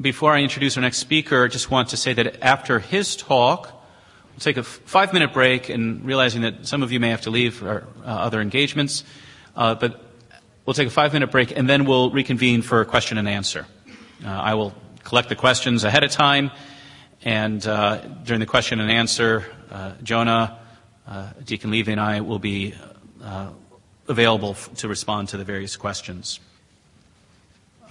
before I introduce our next speaker, I just want to say that after his talk, we'll take a five minute break and realizing that some of you may have to leave for uh, other engagements, uh, but we'll take a five minute break and then we'll reconvene for a question and answer. Uh, I will collect the questions ahead of time, and uh, during the question and answer, uh, Jonah, uh, Deacon Levy, and I will be available f- to respond to the various questions.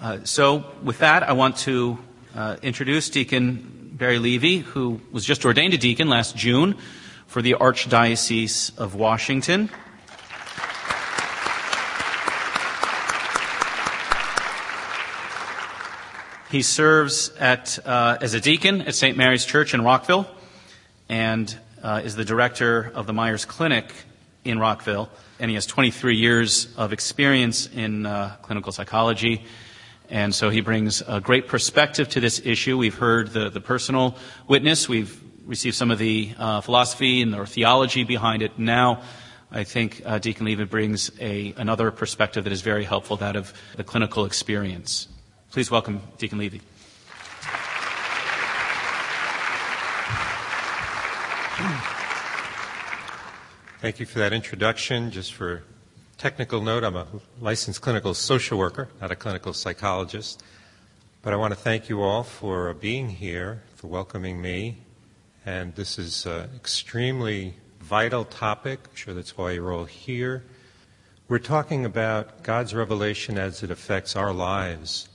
Uh, so, with that, I want to uh, introduce Deacon Barry Levy, who was just ordained a deacon last June for the Archdiocese of Washington. He serves at, uh, as a deacon at St. Mary's Church in Rockville and uh, is the director of the Myers Clinic in Rockville. And he has 23 years of experience in uh, clinical psychology and so he brings a great perspective to this issue. We've heard the, the personal witness. We've received some of the uh, philosophy and or theology behind it. Now, I think uh, Deacon Levy brings a, another perspective that is very helpful, that of the clinical experience. Please welcome Deacon Levy. Thank you for that introduction. Just for technical note, I'm a licensed clinical social worker, not a clinical psychologist. But I want to thank you all for being here, for welcoming me. And this is an extremely vital topic. I'm sure that's why you're all here. We're talking about God's revelation as it affects our lives,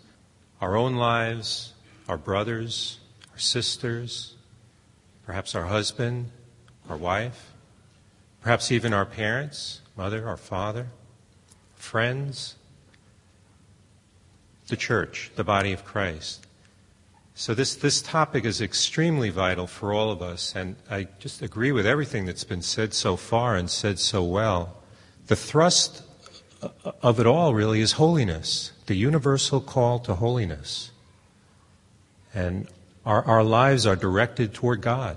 our own lives, our brothers, our sisters, perhaps our husband, our wife, perhaps even our parents, mother, our father friends, the church, the body of Christ. So this, this topic is extremely vital for all of us, and I just agree with everything that's been said so far and said so well. The thrust of it all really is holiness, the universal call to holiness. And our, our lives are directed toward God.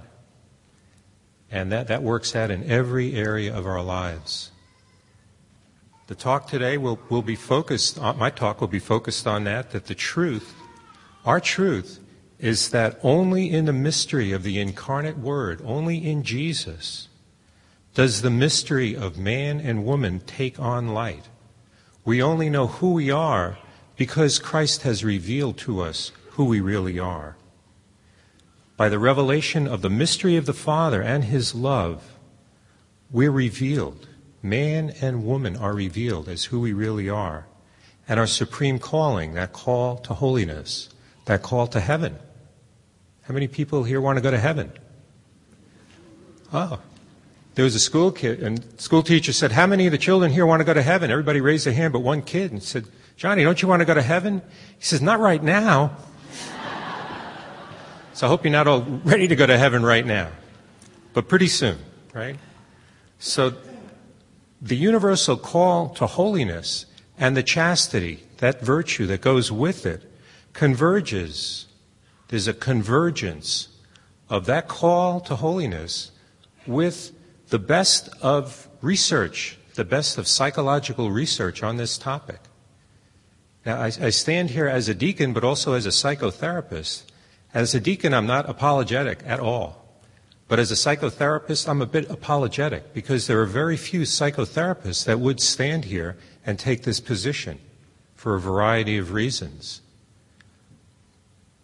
And that, that works out in every area of our lives. The talk today will, will be focused on, my talk will be focused on that, that the truth, our truth, is that only in the mystery of the incarnate Word, only in Jesus, does the mystery of man and woman take on light. We only know who we are because Christ has revealed to us who we really are. By the revelation of the mystery of the Father and His love, we're revealed man and woman are revealed as who we really are. And our supreme calling, that call to holiness, that call to heaven. How many people here want to go to heaven? Oh. There was a school kid, and school teacher said, How many of the children here want to go to heaven? Everybody raised their hand but one kid and said, Johnny, don't you want to go to heaven? He says, Not right now. so I hope you're not all ready to go to heaven right now, but pretty soon, right? So the universal call to holiness and the chastity, that virtue that goes with it, converges. There's a convergence of that call to holiness with the best of research, the best of psychological research on this topic. Now, I, I, stand here as a deacon, but also as a psychotherapist. As a deacon, I'm not apologetic at all. But as a psychotherapist, I'm a bit apologetic because there are very few psychotherapists that would stand here and take this position for a variety of reasons.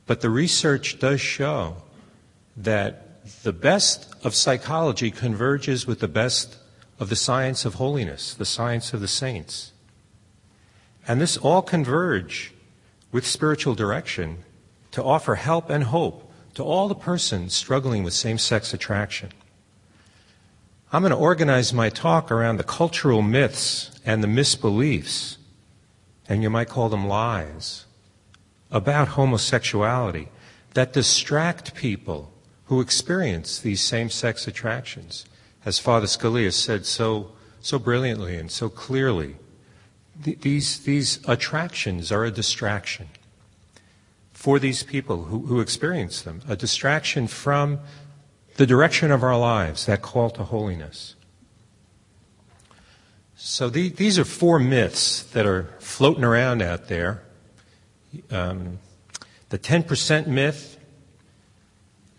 But the research does show that the best of psychology converges with the best of the science of holiness, the science of the saints. And this all converge with spiritual direction to offer help and hope to all the persons struggling with same sex attraction. I'm going to organize my talk around the cultural myths and the misbeliefs, and you might call them lies, about homosexuality that distract people who experience these same sex attractions. As Father Scalia said so, so brilliantly and so clearly, th- these, these attractions are a distraction for these people who, who experience them, a distraction from the direction of our lives, that call to holiness. So the, these are four myths that are floating around out there. Um, the 10% myth,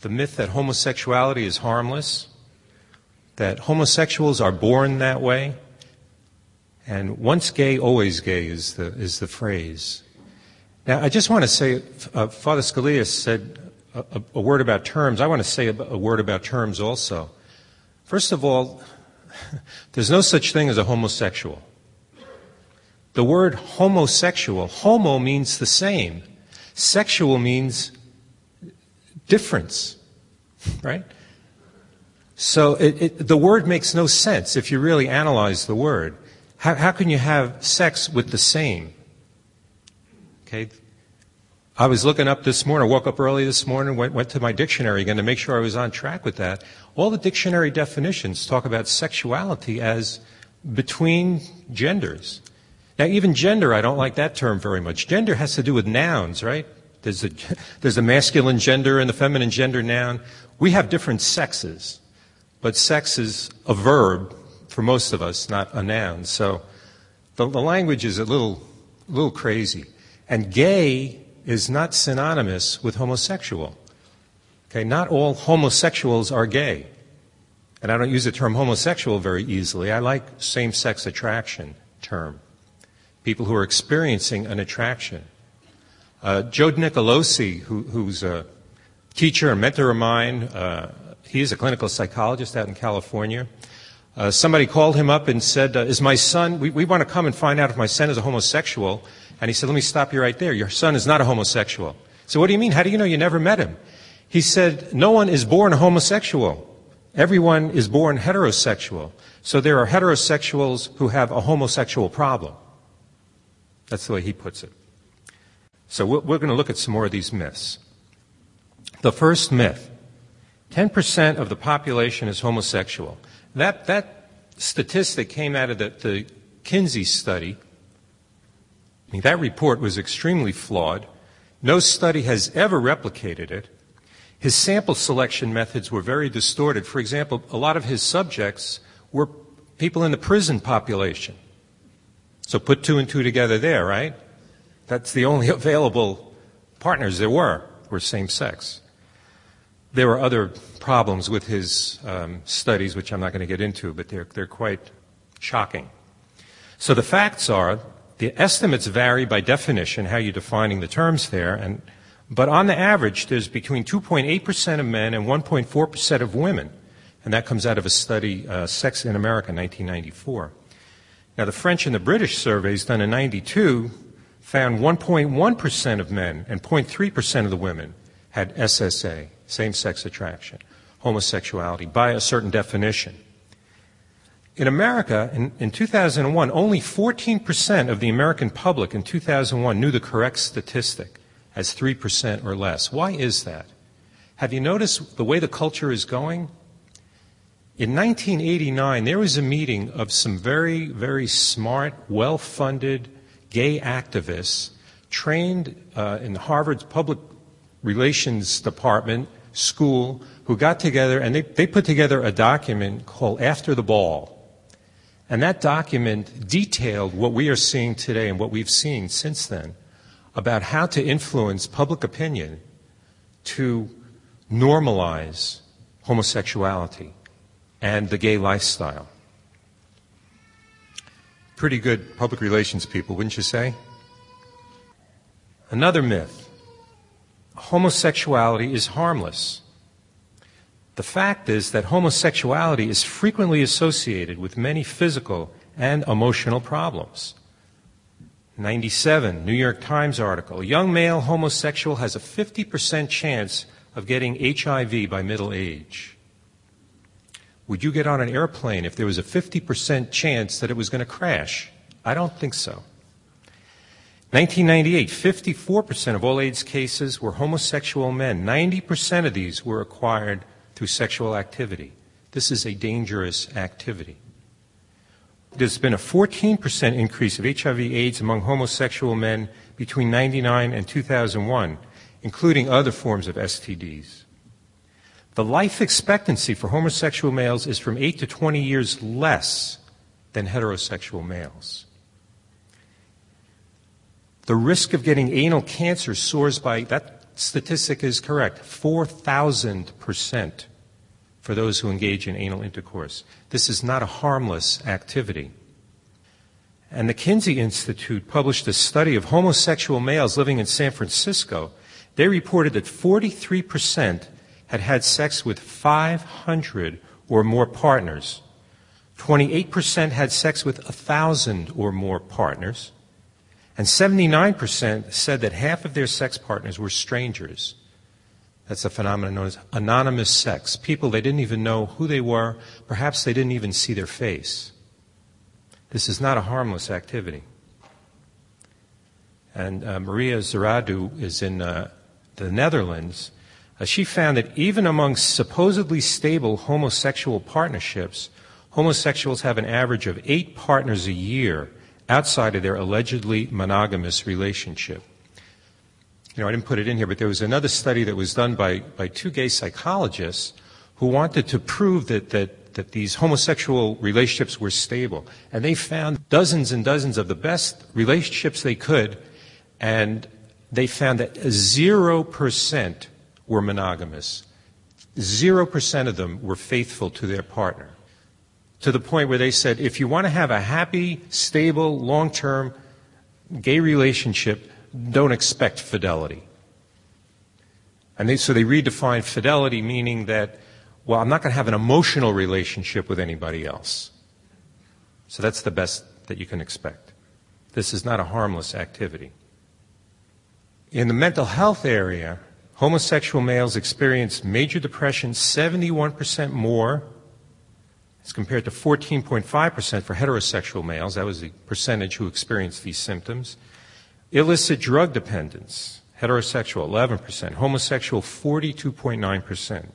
the myth that homosexuality is harmless, that homosexuals are born that way, and once gay, always gay is the, is the phrase. Now, I just want to say, uh, Father Scalia said a, a, word about terms. I want to say a, word about terms also. First of all, there's no such thing as a homosexual. The word homosexual, homo means the same. Sexual means difference, right? So it, it, the word makes no sense if you really analyze the word. How, how can you have sex with the same? Okay. I was looking up this morning, woke up early this morning, went, went to my dictionary again to make sure I was on track with that. All the dictionary definitions talk about sexuality as between genders. Now, even gender, I don't like that term very much. Gender has to do with nouns, right? There's a, there's a masculine gender and the feminine gender noun. We have different sexes, but sex is a verb for most of us, not a noun. So the, the language is a little, little crazy. And gay is not synonymous with homosexual. Okay, not all homosexuals are gay. And I don't use the term homosexual very easily. I like same sex attraction term people who are experiencing an attraction. Uh, Joe Nicolosi, who, who's a teacher and mentor of mine, uh, he's a clinical psychologist out in California. Uh, somebody called him up and said, uh, Is my son, we, we want to come and find out if my son is a homosexual. And he said, Let me stop you right there. Your son is not a homosexual. So, what do you mean? How do you know you never met him? He said, No one is born homosexual. Everyone is born heterosexual. So, there are heterosexuals who have a homosexual problem. That's the way he puts it. So we're going to look at some more of these myths. The first myth 10% of the population is homosexual. That, that statistic came out of the, the Kinsey study. I mean, that report was extremely flawed. No study has ever replicated it. His sample selection methods were very distorted. For example, a lot of his subjects were people in the prison population. So put two and two together there, right? That's the only available partners there were, were same sex. There were other problems with his um, studies, which I'm not going to get into, but they're, they're quite shocking. So the facts are the estimates vary by definition, how you're defining the terms there, and, but on the average, there's between 2.8% of men and 1.4% of women. And that comes out of a study, uh, Sex in America, 1994. Now, the French and the British surveys done in 92 found 1.1% of men and 0.3% of the women had SSA, same sex attraction, homosexuality, by a certain definition. In America, in, in 2001, only 14% of the American public in 2001 knew the correct statistic as 3% or less. Why is that? Have you noticed the way the culture is going? In 1989, there was a meeting of some very, very smart, well funded gay activists trained uh, in Harvard's public relations department, school, who got together and they, they put together a document called After the Ball. And that document detailed what we are seeing today and what we've seen since then about how to influence public opinion to normalize homosexuality and the gay lifestyle. Pretty good public relations people, wouldn't you say? Another myth homosexuality is harmless. The fact is that homosexuality is frequently associated with many physical and emotional problems. 97, New York Times article. A young male homosexual has a 50% chance of getting HIV by middle age. Would you get on an airplane if there was a 50% chance that it was going to crash? I don't think so. 1998, 54% of all AIDS cases were homosexual men. 90% of these were acquired through sexual activity. This is a dangerous activity. There's been a 14% increase of HIV AIDS among homosexual men between 99 and 2001, including other forms of STDs. The life expectancy for homosexual males is from 8 to 20 years less than heterosexual males. The risk of getting anal cancer soars by that statistic is correct 4,000% for those who engage in anal intercourse. This is not a harmless activity. And the Kinsey Institute published a study of homosexual males living in San Francisco. They reported that 43% had had sex with 500 or more partners. 28% had sex with 1,000 or more partners. And 79% said that half of their sex partners were strangers. That's a phenomenon known as anonymous sex. People they didn't even know who they were, perhaps they didn't even see their face. This is not a harmless activity. And uh, Maria Xiridou is in uh, the Netherlands. Uh, she found that even among supposedly stable homosexual partnerships, homosexuals have an average of eight partners a year outside of their allegedly monogamous relationship. You know, I didn't put it in here, but there was another study that was done by, by two gay psychologists who wanted to prove that, that that these homosexual relationships were stable. And they found dozens and dozens of the best relationships they could, and they found that 0% were monogamous. 0% of them were faithful to their partner. To the point where they said, if you want to have a happy, stable, long term gay relationship, don't expect fidelity. And they, so they redefined fidelity, meaning that well, I'm not going to have an emotional relationship with anybody else. So that's the best that you can expect. This is not a harmless activity. In the mental health area, homosexual males experience major depression 71% more as compared to 14.5% for heterosexual males. That was the percentage who experienced these symptoms. Illicit drug dependence, heterosexual 11%, homosexual 42.9%.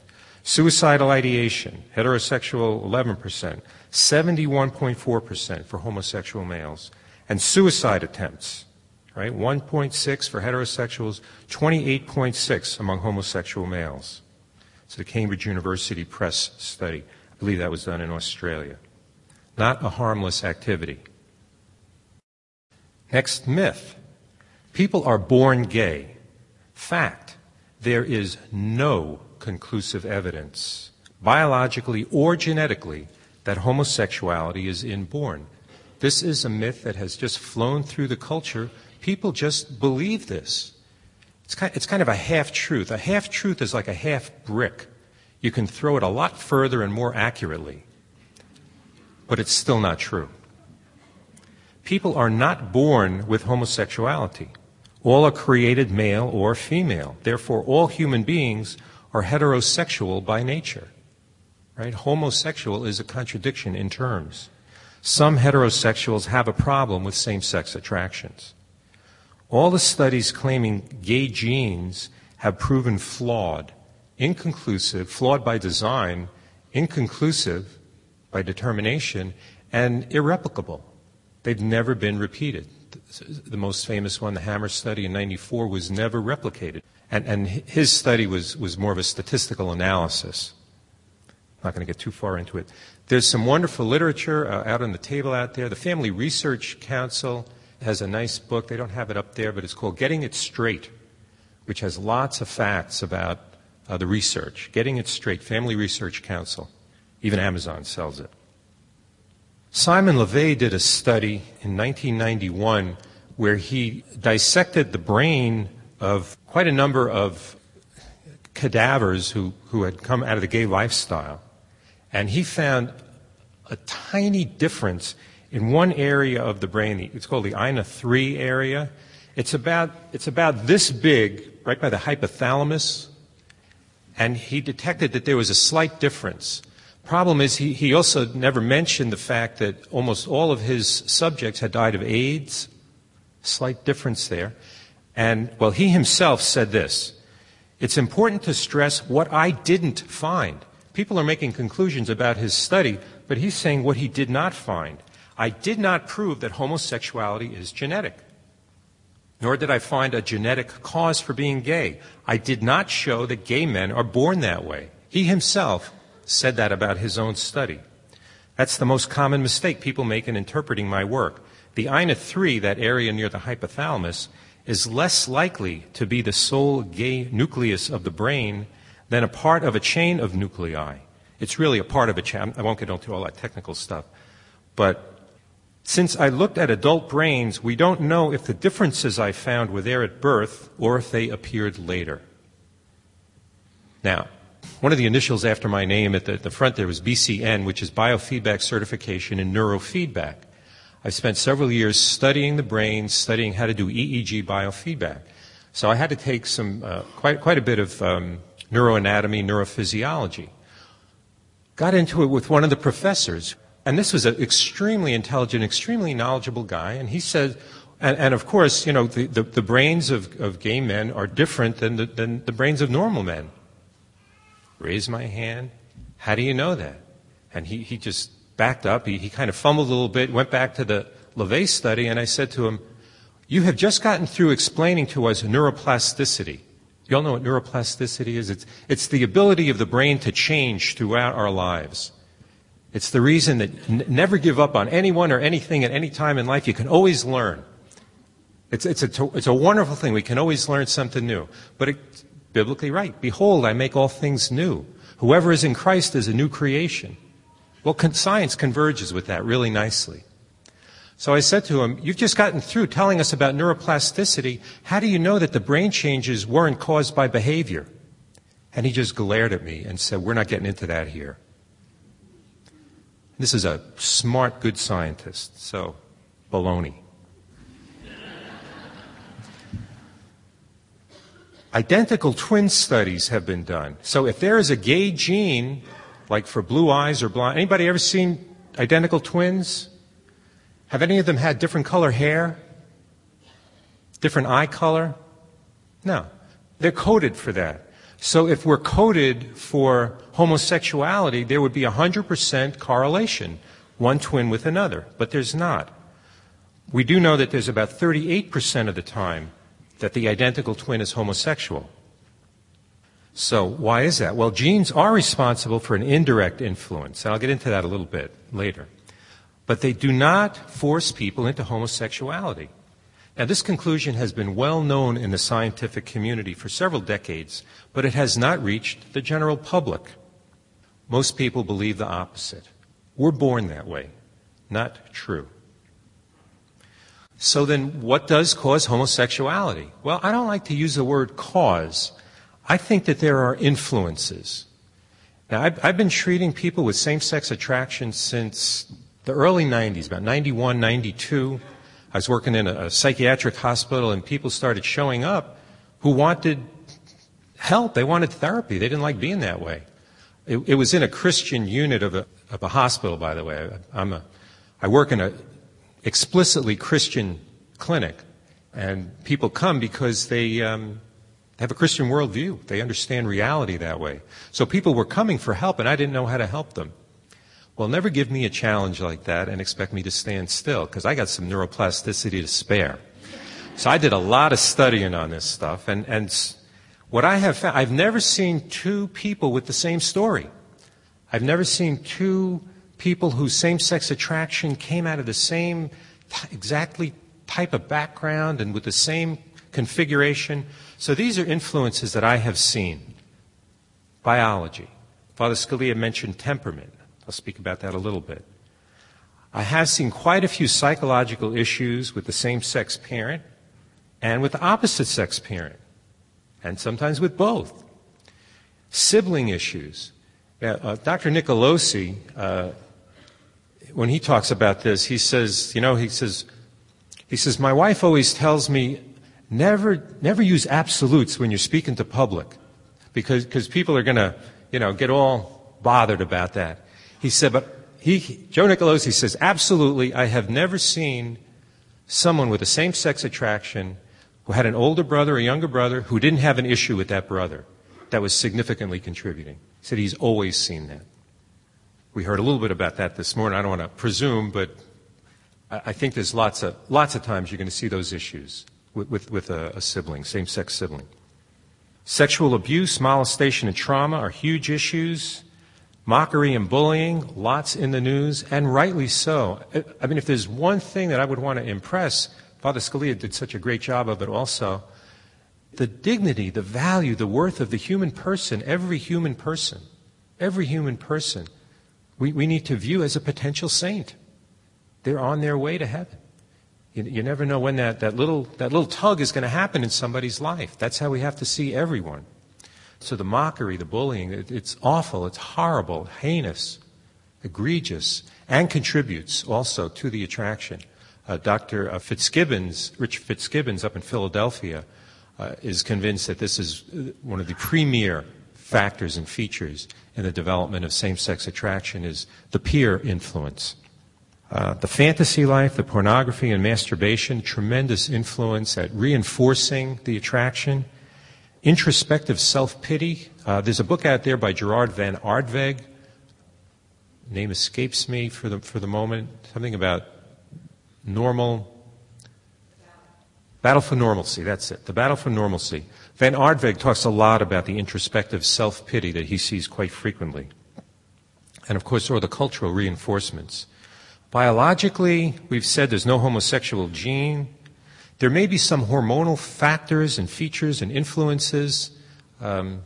Suicidal ideation, heterosexual 11%, 71.4% for homosexual males. And suicide attempts, right? 1.6 for heterosexuals, 28.6 among homosexual males. It's the Cambridge University Press study. Believe that was done in Australia. Not a harmless activity. Next myth. People are born gay. Fact. There is no conclusive evidence, biologically or genetically, that homosexuality is inborn. This is a myth that has just flown through the culture. People just believe this. It's kind of a half truth. A half truth is like a half brick. You can throw it a lot further and more accurately, but it's still not true. People are not born with homosexuality. All are created male or female. Therefore, all human beings are heterosexual by nature. Right? Homosexual is a contradiction in terms. Some heterosexuals have a problem with same sex attractions. All the studies claiming gay genes have proven flawed, inconclusive, flawed by design, inconclusive by determination, and irreplicable. They've never been repeated. The most famous one, the Hamer study in 94, was never replicated. And, and his study was, was more of a statistical analysis. I'm not going to get too far into it. There's some wonderful literature uh, out on the table out there. The Family Research Council has a nice book. They don't have it up there, but it's called Getting It Straight, which has lots of facts about uh, the research. Getting It Straight, Family Research Council. Even Amazon sells it. Simon LeVay did a study in 1991 where he dissected the brain of quite a number of cadavers who, who had come out of the gay lifestyle. And he found a tiny difference in one area of the brain. It's called the INA 3 area. It's about, it's about this big, right by the hypothalamus. And he detected that there was a slight difference. Problem is, he, he also never mentioned the fact that almost all of his subjects had died of AIDS. Slight difference there. And, well, he himself said this It's important to stress what I didn't find. People are making conclusions about his study, but he's saying what he did not find. I did not prove that homosexuality is genetic, nor did I find a genetic cause for being gay. I did not show that gay men are born that way. He himself said that about his own study. That's the most common mistake people make in interpreting my work. The INA 3, that area near the hypothalamus, is less likely to be the sole gay nucleus of the brain than a part of a chain of nuclei. It's really a part of a chain. I won't get into all that technical stuff. But since I looked at adult brains, we don't know if the differences I found were there at birth or if they appeared later. Now, one of the initials after my name at the, the, front there was BCN, which is Biofeedback Certification in Neurofeedback. I've spent several years studying the brain, studying how to do EEG biofeedback. So I had to take some, uh, quite, quite a bit of um, neuroanatomy, neurophysiology. Got into it with one of the professors, and this was an extremely intelligent, extremely knowledgeable guy, and he said, and, and of course, you know, the, the, the brains of, of, gay men are different than the, than the brains of normal men. Raise my hand. How do you know that? And he, he just backed up. He, he kind of fumbled a little bit, went back to the LeVay study, and I said to him, You have just gotten through explaining to us neuroplasticity. You all know what neuroplasticity is? It's, it's the ability of the brain to change throughout our lives. It's the reason that n- never give up on anyone or anything at any time in life. You can always learn. It's, it's, a, it's a wonderful thing. We can always learn something new. But it's biblically right. Behold, I make all things new. Whoever is in Christ is a new creation. Well, con- science converges with that really nicely. So I said to him, You've just gotten through telling us about neuroplasticity. How do you know that the brain changes weren't caused by behavior? And he just glared at me and said, We're not getting into that here. This is a smart, good scientist, so baloney. Identical twin studies have been done. So if there is a gay gene, like for blue eyes or blonde, anybody ever seen identical twins? Have any of them had different color hair? Different eye color? No. They're coded for that. So if we're coded for homosexuality, there would be 100% correlation, one twin with another, but there's not. We do know that there's about 38% of the time that the identical twin is homosexual. So why is that? Well, genes are responsible for an indirect influence, and I'll get into that a little bit later. But they do not force people into homosexuality. Now, this conclusion has been well known in the scientific community for several decades, but it has not reached the general public. Most people believe the opposite. We're born that way. Not true. So then, what does cause homosexuality? Well, I don't like to use the word cause. I think that there are influences. Now, I've, I've been treating people with same sex attraction since the early 90s, about 91, 92. I was working in a, a psychiatric hospital and people started showing up who wanted help. They wanted therapy. They didn't like being that way. It, it was in a Christian unit of a, of a hospital, by the way. I'm a, I work in an explicitly Christian clinic, and people come because they um, have a Christian worldview. They understand reality that way. So people were coming for help, and I didn't know how to help them. Well, never give me a challenge like that and expect me to stand still, because I got some neuroplasticity to spare. So I did a lot of studying on this stuff, and, and what I have found, I've never seen two people with the same story. I've never seen two people whose same sex attraction came out of the same exactly type of background and with the same configuration. So these are influences that I have seen. Biology. Father Scalia mentioned temperament. I'll speak about that a little bit. I have seen quite a few psychological issues with the same sex parent and with the opposite sex parent, and sometimes with both. Sibling issues. Uh, Dr. Nicolosi, uh, when he talks about this, he says, you know, he says, he says, my wife always tells me, never, never use absolutes when you're speaking to public, because because people are going to, you know, get all bothered about that. He said, but he, Joe Nicolosi says, absolutely, I have never seen someone with a same sex attraction who had an older brother, a younger brother, who didn't have an issue with that brother that was significantly contributing. He said he's always seen that. We heard a little bit about that this morning. I don't want to presume, but I think there's lots of, lots of times you're going to see those issues with, with, with a, a sibling, same sex sibling. Sexual abuse, molestation, and trauma are huge issues. Mockery and bullying, lots in the news, and rightly so. I mean, if there's one thing that I would want to impress Father Scalia did such a great job of it also. The dignity, the value, the worth of the human person, every human person, every human person, we, we need to view as a potential saint. They're on their way to heaven. You, you never know when that, that, little, that little tug is going to happen in somebody's life. That's how we have to see everyone. So the mockery, the bullying, it, it's awful, it's horrible, heinous, egregious, and contributes also to the attraction. Uh, Dr. Uh, Fitzgibbons, Rich Fitzgibbons up in Philadelphia, uh, is convinced that this is uh, one of the premier factors and features in the development of same-sex attraction is the peer influence. Uh, the fantasy life, the pornography and masturbation, tremendous influence at reinforcing the attraction. Introspective self-pity. Uh, there's a book out there by Gerard Van Aardweg. Name escapes me for the, for the moment. Something about normal. Battle for normalcy, that's it. The battle for normalcy. Van Aardweg talks a lot about the introspective self-pity that he sees quite frequently. And of course, or the cultural reinforcements. Biologically, we've said there's no homosexual gene. There may be some hormonal factors and features and influences. Um,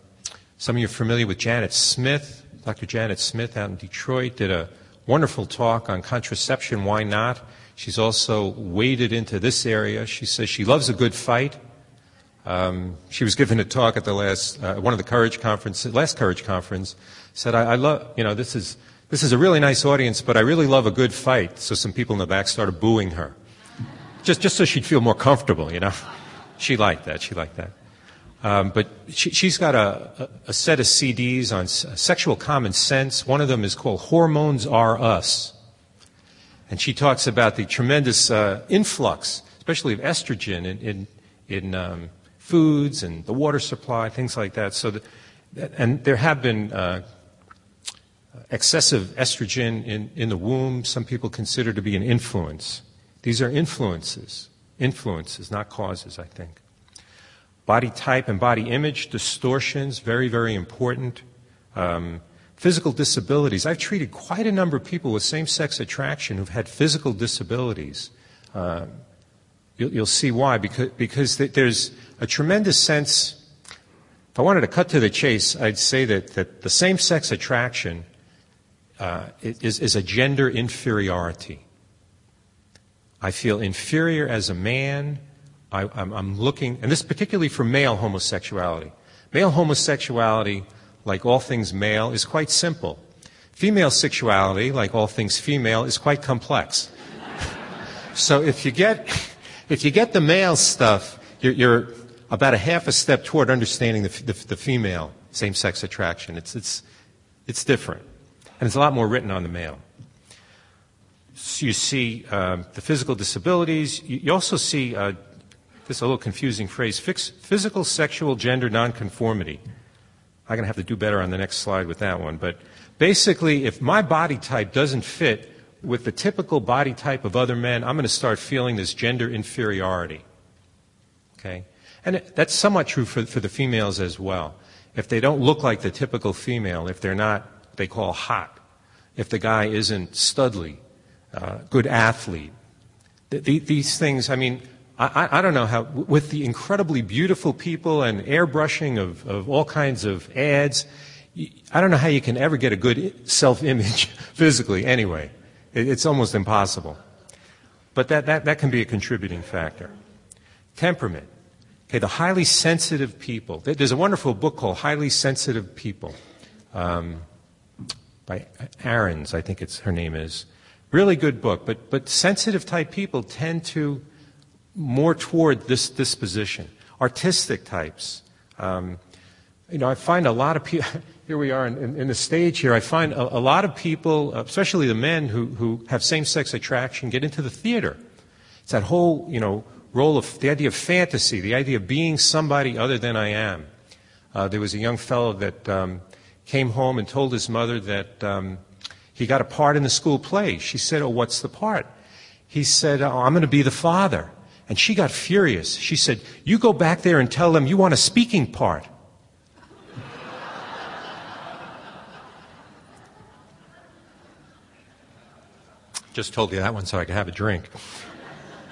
some of you are familiar with Janet Smith. Dr. Janet Smith out in Detroit did a wonderful talk on contraception. Why not? She's also waded into this area. She says she loves a good fight. Um, she was given a talk at the last uh, one of the Courage conference, last Courage conference. Said, I, I love, you know, this is this is a really nice audience, but I really love a good fight. So some people in the back started booing her. Just, just so she'd feel more comfortable, you know. She liked that. She liked that. Um, but she, has got a, a, a, set of CDs on sexual common sense. One of them is called Hormones Are Us. And she talks about the tremendous uh, influx, especially of estrogen in, in, in um, foods and the water supply, things like that. So, that, and there have been uh, excessive estrogen in, in the womb, some people consider to be an influence. These are influences, influences, not causes, I think. Body type and body image distortions, very, very important. Um, physical disabilities. I've treated quite a number of people with same sex attraction who've had physical disabilities. Uh, you'll, you'll, see why, because, because there's a tremendous sense. If I wanted to cut to the chase, I'd say that, that the same sex attraction uh, is, is a gender inferiority. I feel inferior as a man. I, am looking, and this particularly for male homosexuality. Male homosexuality, like all things male, is quite simple. Female sexuality, like all things female, is quite complex. so if you get, if you get the male stuff, you're, you're about a half a step toward understanding the, the, the female same-sex attraction. It's, it's, it's different. And there's a lot more written on the male. So you see uh, the physical disabilities. You also see uh, this a little confusing phrase physical sexual gender nonconformity. I'm going to have to do better on the next slide with that one. But basically, if my body type doesn't fit with the typical body type of other men, I'm going to start feeling this gender inferiority. Okay? And that's somewhat true for, for the females as well. If they don't look like the typical female, if they're not they call hot. If the guy isn't studly, uh, good athlete, th- th- these things, I mean, I, I, don't know how, with the incredibly beautiful people and airbrushing of, of all kinds of ads, I don't know how you can ever get a good self image physically anyway. It, it's almost impossible. But that, that, that can be a contributing factor. Temperament. Okay, the highly sensitive people. There's a wonderful book called Highly Sensitive People. Um, by Ahrens, I think it's her name is. Really good book, but, but sensitive type people tend to more toward this disposition. Artistic types. Um, you know, I find a lot of people, here we are in, in, in, the stage here, I find a, a, lot of people, especially the men who, who have same sex attraction, get into the theater. It's that whole, you know, role of the idea of fantasy, the idea of being somebody other than I am. Uh, there was a young fellow that um, came home and told his mother that um, he got a part in the school play. She said, Oh, what's the part? He said, oh, I'm going to be the father. And she got furious. She said, You go back there and tell them you want a speaking part. Just told you that one so I could have a drink.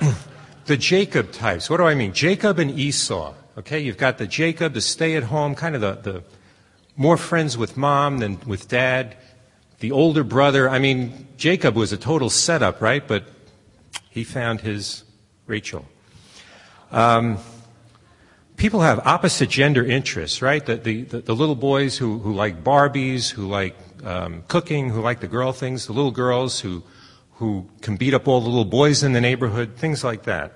the Jacob types. What do I mean? Jacob and Esau. Okay, you've got the Jacob, the stay at home, kind of the, the more friends with mom than with dad. The older brother, I mean, Jacob was a total setup, right? But he found his Rachel. Um, people have opposite gender interests, right? The, the, the, the little boys who, who like Barbies, who like um, cooking, who like the girl things, the little girls who, who can beat up all the little boys in the neighborhood, things like that.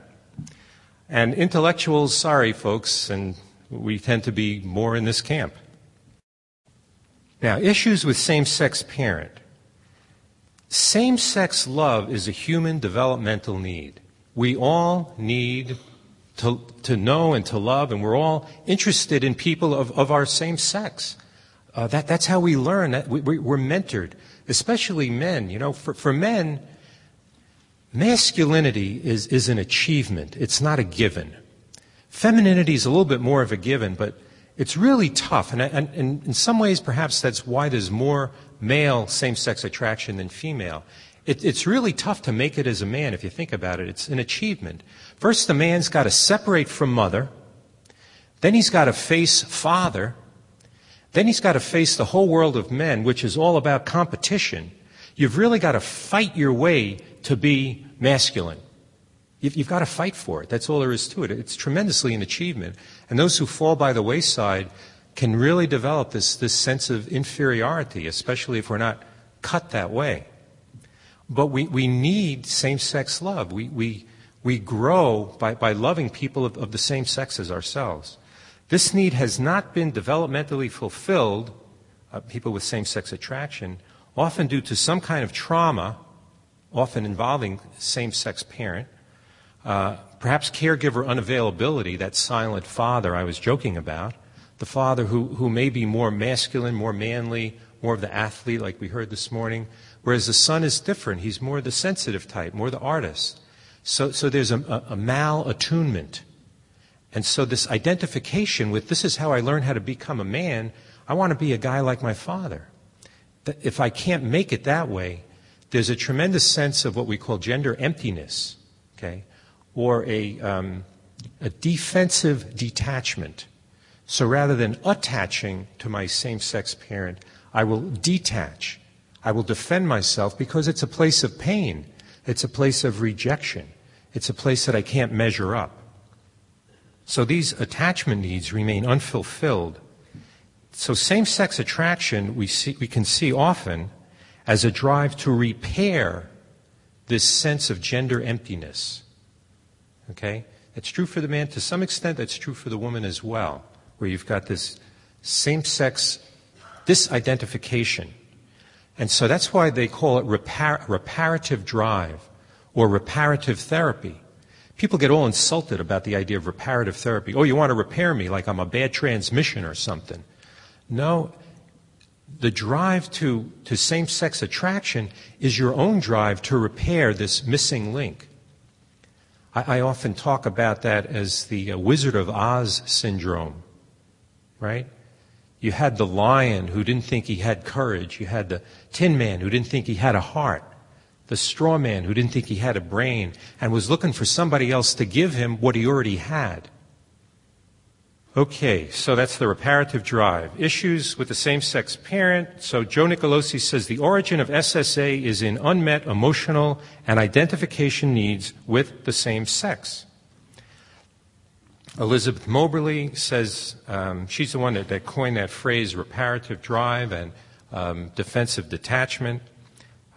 And intellectuals, sorry folks, and we tend to be more in this camp. Now, issues with same sex parent. Same sex love is a human developmental need. We all need to, to know and to love, and we're all interested in people of, of our same sex. Uh, that, that's how we learn. That we, we're mentored, especially men. You know, for, for men, masculinity is, is an achievement. It's not a given. Femininity is a little bit more of a given, but it's really tough. And, and, and in some ways, perhaps that's why there's more male same-sex attraction than female. It, it's really tough to make it as a man if you think about it. It's an achievement. First, the man's got to separate from mother. Then he's got to face father. Then he's got to face the whole world of men, which is all about competition. You've really got to fight your way to be masculine. You've, you've, got to fight for it. That's all there is to it. It's tremendously an achievement. And those who fall by the wayside can really develop this, this sense of inferiority, especially if we're not cut that way. But we, we need same sex love. We, we, we grow by, by loving people of, of the same sex as ourselves. This need has not been developmentally fulfilled, uh, people with same sex attraction, often due to some kind of trauma, often involving same sex parent, uh, perhaps caregiver unavailability, that silent father I was joking about, the father who, who may be more masculine, more manly, more of the athlete, like we heard this morning, Whereas the son is different. He's more the sensitive type, more the artist. So, so there's a, a, a malattunement. And so this identification with this is how I learn how to become a man, I want to be a guy like my father. If I can't make it that way, there's a tremendous sense of what we call gender emptiness, okay, or a, um, a defensive detachment. So rather than attaching to my same sex parent, I will detach. I will defend myself because it's a place of pain. It's a place of rejection. It's a place that I can't measure up. So these attachment needs remain unfulfilled. So same sex attraction we, see, we can see often as a drive to repair this sense of gender emptiness. Okay? That's true for the man to some extent, that's true for the woman as well, where you've got this same sex disidentification and so that's why they call it repar- reparative drive or reparative therapy. People get all insulted about the idea of reparative therapy. Oh, you want to repair me like I'm a bad transmission or something. No, the drive to, to same sex attraction is your own drive to repair this missing link. I, I often talk about that as the uh, Wizard of Oz syndrome, right? You had the lion who didn't think he had courage. You had the tin man who didn't think he had a heart. The straw man who didn't think he had a brain and was looking for somebody else to give him what he already had. Okay, so that's the reparative drive. Issues with the same sex parent. So Joe Nicolosi says the origin of SSA is in unmet emotional and identification needs with the same sex. Elizabeth Moberly says um, she's the one that, that, coined that phrase reparative drive and um, defensive detachment.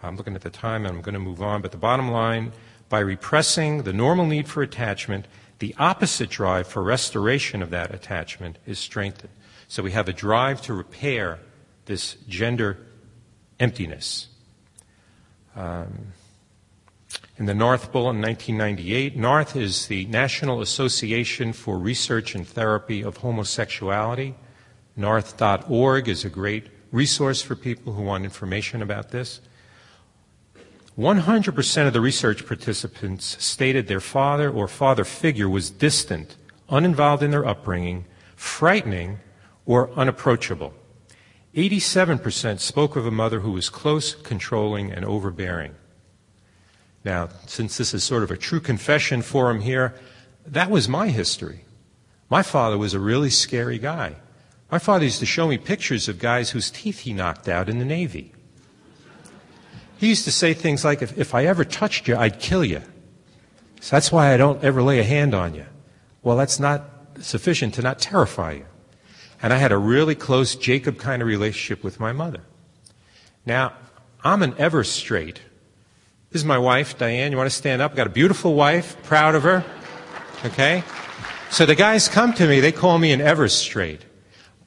I'm looking at the time and I'm going to move on, but the bottom line by repressing the normal need for attachment, the opposite drive for restoration of that attachment is strengthened. So we have a drive to repair this gender emptiness. Um, in the NARTH Bulletin 1998. NARTH is the National Association for Research and Therapy of Homosexuality. NARTH.org is a great resource for people who want information about this. 100% of the research participants stated their father or father figure was distant, uninvolved in their upbringing, frightening, or unapproachable. 87% spoke of a mother who was close, controlling, and overbearing. Now, since this is sort of a true confession forum here, that was my history. My father was a really scary guy. My father used to show me pictures of guys whose teeth he knocked out in the Navy. He used to say things like, if, if I ever touched you, I'd kill you. So that's why I don't ever lay a hand on you. Well, that's not sufficient to not terrify you. And I had a really close Jacob kind of relationship with my mother. Now, I'm an ever straight. This is my wife, Diane. You want to stand up? I've got a beautiful wife, proud of her. Okay? So the guys come to me, they call me an ever straight.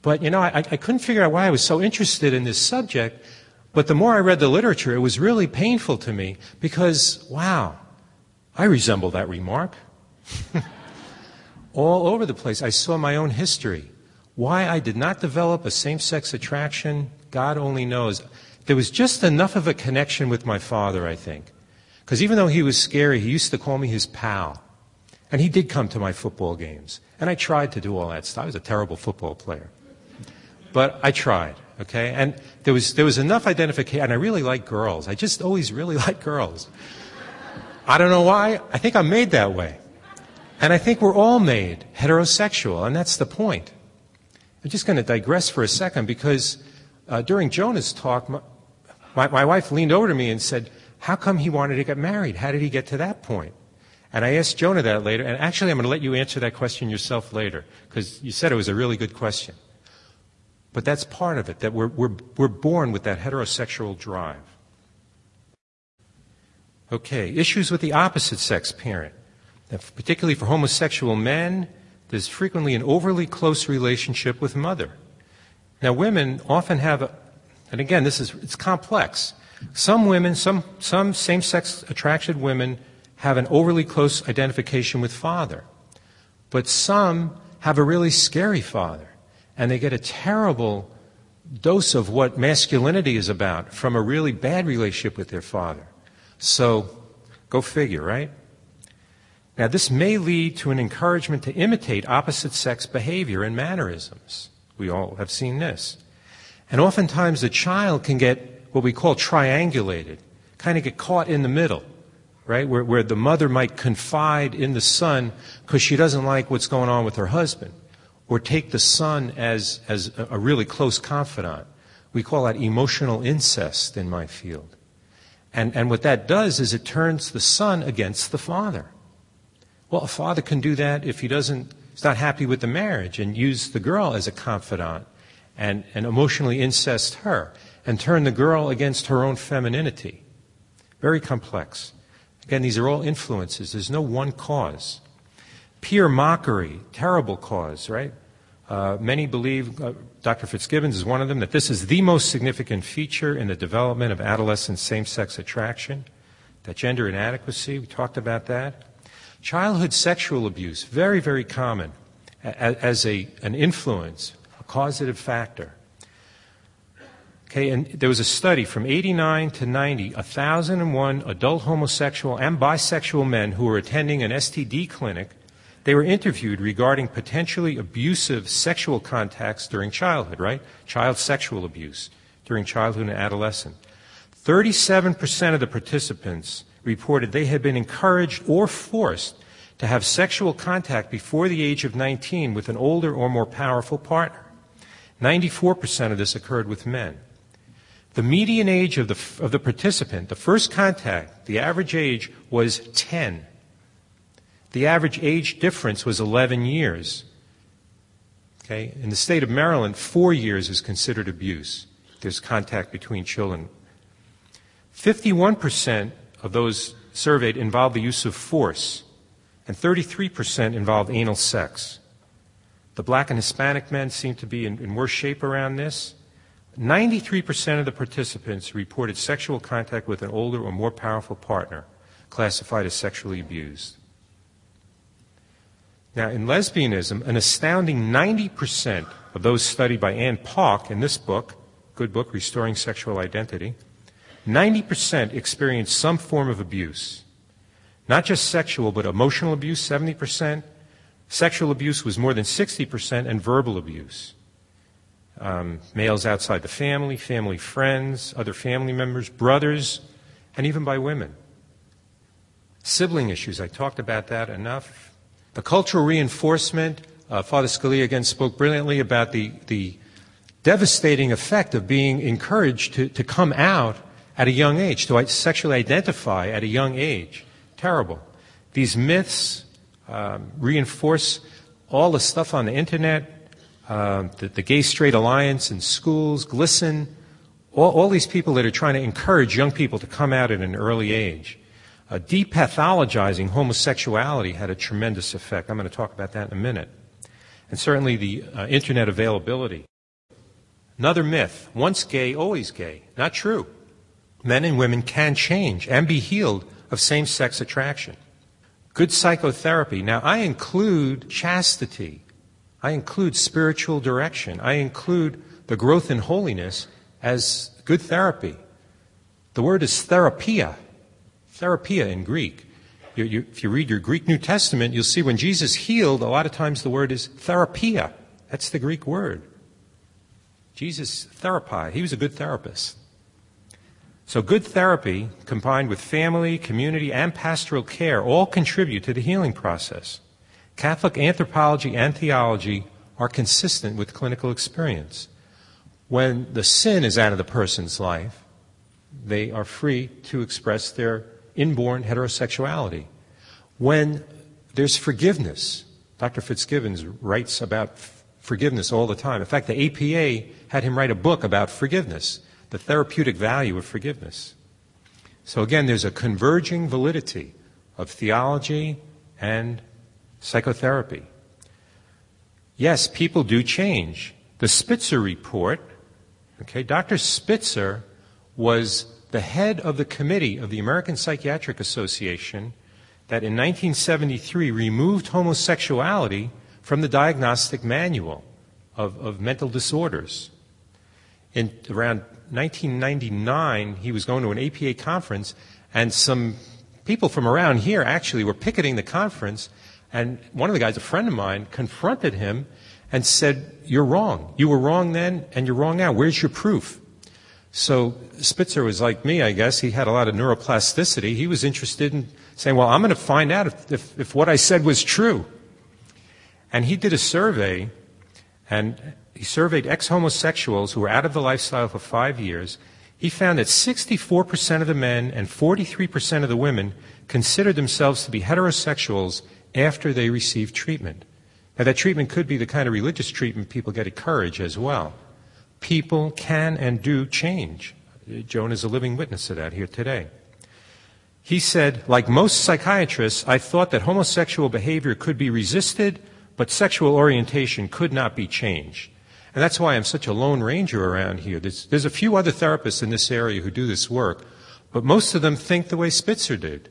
But, you know, I, I couldn't figure out why I was so interested in this subject. But the more I read the literature, it was really painful to me because, wow, I resemble that remark. All over the place, I saw my own history. Why I did not develop a same sex attraction, God only knows. There was just enough of a connection with my father, I think. Because even though he was scary, he used to call me his pal. And he did come to my football games. And I tried to do all that stuff. I was a terrible football player. But I tried, okay? And there was, there was enough identification. And I really like girls. I just always really like girls. I don't know why. I think I'm made that way. And I think we're all made heterosexual, and that's the point. I'm just going to digress for a second because uh, during Jonah's talk, my, my wife leaned over to me and said, How come he wanted to get married? How did he get to that point? And I asked Jonah that later, and actually, I'm going to let you answer that question yourself later because you said it was a really good question. But that's part of it, that we're, we're, we're born with that heterosexual drive. Okay, issues with the opposite sex parent. Now, particularly for homosexual men, there's frequently an overly close relationship with mother. Now, women often have, a, and again, this is it's complex. Some women, some some same-sex attracted women, have an overly close identification with father, but some have a really scary father, and they get a terrible dose of what masculinity is about from a really bad relationship with their father. So, go figure, right? Now, this may lead to an encouragement to imitate opposite sex behavior and mannerisms. We all have seen this. And oftentimes the child can get what we call triangulated, kind of get caught in the middle, right? Where, where the mother might confide in the son because she doesn't like what's going on with her husband, or take the son as, as a, really close confidant. We call that emotional incest in my field. And, and what that does is it turns the son against the father. Well, a father can do that if he doesn't, he's not happy with the marriage and use the girl as a confidant and, and emotionally incest her and turn the girl against her own femininity. Very complex. Again, these are all influences. There's no one cause. Peer mockery, terrible cause, right? Uh, many believe, uh, Dr. Fitzgibbons is one of them, that this is the most significant feature in the development of adolescent same sex attraction. That gender inadequacy, we talked about that. Childhood sexual abuse, very, very common as a, an influence, a causative factor. Okay, and there was a study from 89 to 90, 1,001 adult homosexual and bisexual men who were attending an STD clinic. They were interviewed regarding potentially abusive sexual contacts during childhood, right? Child sexual abuse during childhood and adolescence. 37% of the participants reported they had been encouraged or forced to have sexual contact before the age of 19 with an older or more powerful partner. 94% of this occurred with men. The median age of the, of the participant, the first contact, the average age was 10. The average age difference was 11 years. Okay? In the state of Maryland, four years is considered abuse. There's contact between children. 51% of those surveyed involved the use of force, and 33% involved anal sex. The black and Hispanic men seem to be in, in worse shape around this. 93% of the participants reported sexual contact with an older or more powerful partner, classified as sexually abused. Now, in lesbianism, an astounding 90% of those studied by Anne Paulk in this book, good book, Restoring Sexual Identity, 90% experienced some form of abuse. Not just sexual, but emotional abuse, 70%. Sexual abuse was more than 60%, and verbal abuse. Um, males outside the family, family friends, other family members, brothers, and even by women. Sibling issues, I talked about that enough. The cultural reinforcement, uh, Father Scalia again spoke brilliantly about the, the devastating effect of being encouraged to, to come out at a young age, to sexually identify at a young age. Terrible. These myths um, reinforce all the stuff on the internet, uh, the, the, Gay Straight Alliance in schools, GLSEN, all, all, these people that are trying to encourage young people to come out at an early age. Uh, depathologizing homosexuality had a tremendous effect. I'm going to talk about that in a minute. And certainly the uh, internet availability. Another myth once gay, always gay. Not true. Men and women can change and be healed of same sex attraction. Good psychotherapy. Now, I include chastity, I include spiritual direction, I include the growth in holiness as good therapy. The word is therapia, therapia in Greek. You, you, if you read your Greek New Testament, you'll see when Jesus healed, a lot of times the word is therapia. That's the Greek word. Jesus therapi. He was a good therapist. So, good therapy combined with family, community, and pastoral care all contribute to the healing process. Catholic anthropology and theology are consistent with clinical experience. When the sin is out of the person's life, they are free to express their inborn heterosexuality. When there's forgiveness, Dr. Fitzgibbons writes about forgiveness all the time. In fact, the APA had him write a book about forgiveness the therapeutic value of forgiveness. So again, there's a converging validity of theology and psychotherapy. Yes, people do change. The Spitzer report, okay, Dr. Spitzer was the head of the committee of the American Psychiatric Association that in 1973 removed homosexuality from the diagnostic manual of, of mental disorders. In around 1999, he was going to an APA conference, and some people from around here actually were picketing the conference. And one of the guys, a friend of mine, confronted him and said, You're wrong. You were wrong then, and you're wrong now. Where's your proof? So Spitzer was like me, I guess. He had a lot of neuroplasticity. He was interested in saying, Well, I'm going to find out if, if, if what I said was true. And he did a survey, and he surveyed ex homosexuals who were out of the lifestyle for five years. He found that 64% of the men and 43% of the women considered themselves to be heterosexuals after they received treatment. Now, that treatment could be the kind of religious treatment people get at courage as well. People can and do change. Jonah is a living witness to that here today. He said, like most psychiatrists, I thought that homosexual behavior could be resisted, but sexual orientation could not be changed. And that's why I'm such a lone ranger around here. There's, there's a few other therapists in this area who do this work, but most of them think the way Spitzer did.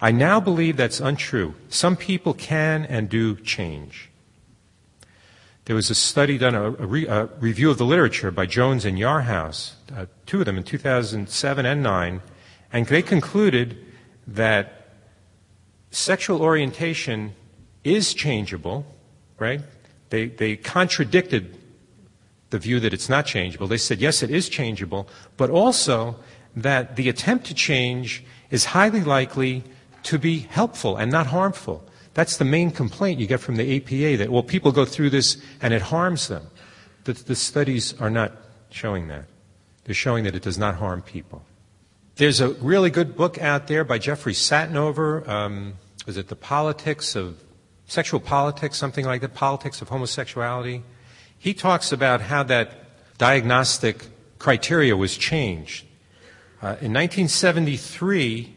I now believe that's untrue. Some people can and do change. There was a study done, a, re, a review of the literature by Jones and Yarhouse, uh, two of them in 2007 and 9, and they concluded that sexual orientation is changeable, right? They, they contradicted the view that it's not changeable. They said, yes, it is changeable, but also that the attempt to change is highly likely to be helpful and not harmful. That's the main complaint you get from the APA that, well, people go through this and it harms them. The, the studies are not showing that. They're showing that it does not harm people. There's a really good book out there by Jeffrey Satinover. Um, was it The Politics of sexual politics, something like the politics of homosexuality. He talks about how that diagnostic criteria was changed. Uh, in 1973,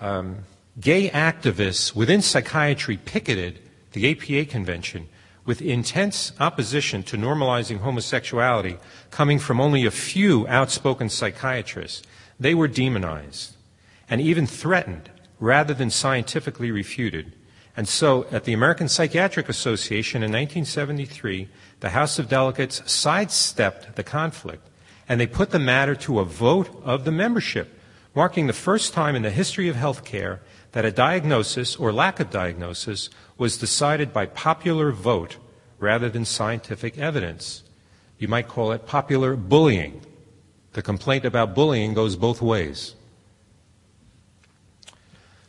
um, gay activists within psychiatry picketed the APA convention with intense opposition to normalizing homosexuality coming from only a few outspoken psychiatrists. They were demonized and even threatened rather than scientifically refuted. And so, at the American Psychiatric Association in 1973, the House of Delegates sidestepped the conflict and they put the matter to a vote of the membership, marking the first time in the history of healthcare that a diagnosis or lack of diagnosis was decided by popular vote rather than scientific evidence. You might call it popular bullying. The complaint about bullying goes both ways.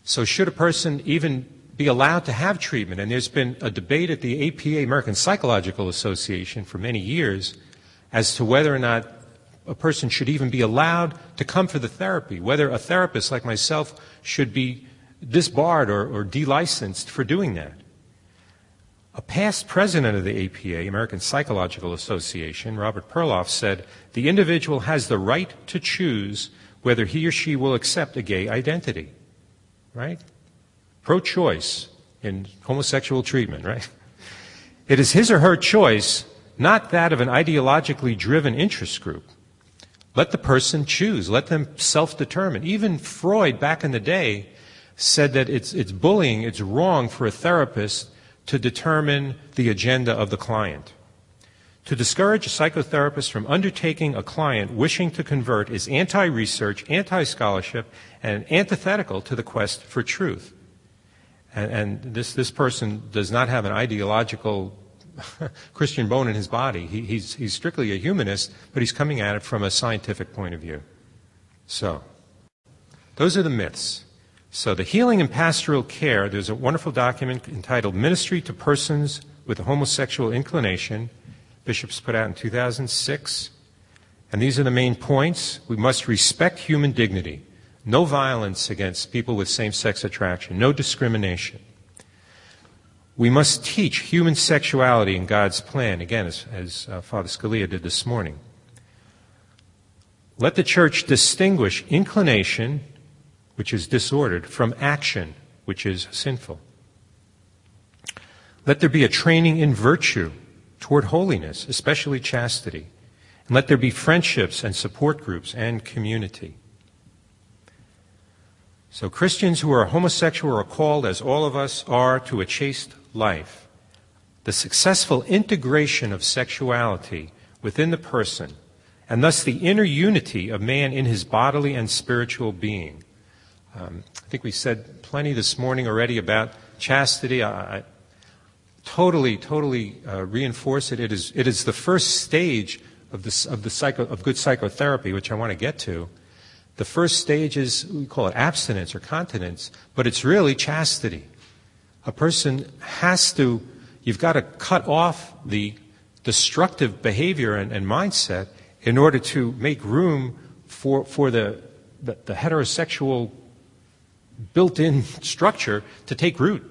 So, should a person even be allowed to have treatment? And there's been a debate at the APA, American Psychological Association, for many years as to whether or not a person should even be allowed to come for the therapy, whether a therapist like myself should be disbarred or, or delicensed for doing that. A past president of the APA, American Psychological Association, Robert Perloff, said the individual has the right to choose whether he or she will accept a gay identity. Right? Pro choice in homosexual treatment, right? It is his or her choice, not that of an ideologically driven interest group. Let the person choose. Let them self determine. Even Freud, back in the day, said that it's, it's bullying, it's wrong for a therapist to determine the agenda of the client. To discourage a psychotherapist from undertaking a client wishing to convert is anti research, anti scholarship, and antithetical to the quest for truth. And, and, this, this person does not have an ideological Christian bone in his body. He, he's, he's strictly a humanist, but he's coming at it from a scientific point of view. So, those are the myths. So, the healing and pastoral care, there's a wonderful document entitled Ministry to Persons with a Homosexual Inclination, Bishops put out in 2006. And these are the main points. We must respect human dignity. No violence against people with same sex attraction. No discrimination. We must teach human sexuality in God's plan, again, as, as uh, Father Scalia did this morning. Let the church distinguish inclination, which is disordered, from action, which is sinful. Let there be a training in virtue toward holiness, especially chastity. And let there be friendships and support groups and community. So, Christians who are homosexual are called, as all of us are, to a chaste life. The successful integration of sexuality within the person, and thus the inner unity of man in his bodily and spiritual being. Um, I think we said plenty this morning already about chastity. I, I totally, totally uh, reinforce it. It is, it is the first stage of, this, of, the psycho, of good psychotherapy, which I want to get to. The first stage is, we call it abstinence or continence, but it's really chastity. A person has to, you've got to cut off the destructive behavior and, and mindset in order to make room for, for the, the, the heterosexual built in structure to take root,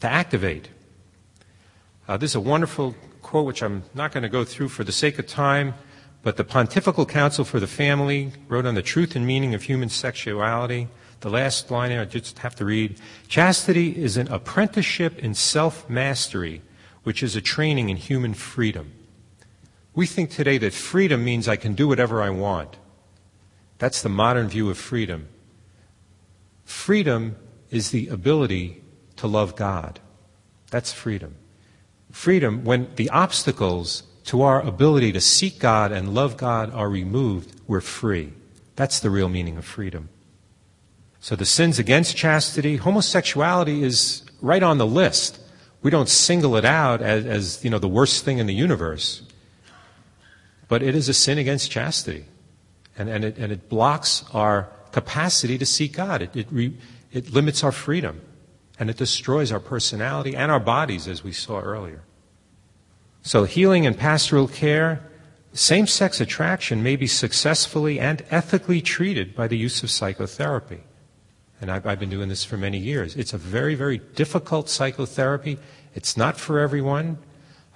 to activate. Uh, this is a wonderful quote, which I'm not going to go through for the sake of time, but the Pontifical Council for the Family wrote on the truth and meaning of human sexuality. The last line I just have to read Chastity is an apprenticeship in self mastery, which is a training in human freedom. We think today that freedom means I can do whatever I want. That's the modern view of freedom. Freedom is the ability to love God. That's freedom. Freedom, when the obstacles to our ability to seek God and love God are removed, we're free. That's the real meaning of freedom. So the sins against chastity, homosexuality is right on the list. We don't single it out as, as you know the worst thing in the universe. But it is a sin against chastity. And, and, it, and it blocks our capacity to seek God. It, it, re, it limits our freedom. And it destroys our personality and our bodies, as we saw earlier. So, healing and pastoral care, same sex attraction may be successfully and ethically treated by the use of psychotherapy. And I've, I've, been doing this for many years. It's a very, very difficult psychotherapy. It's not for everyone.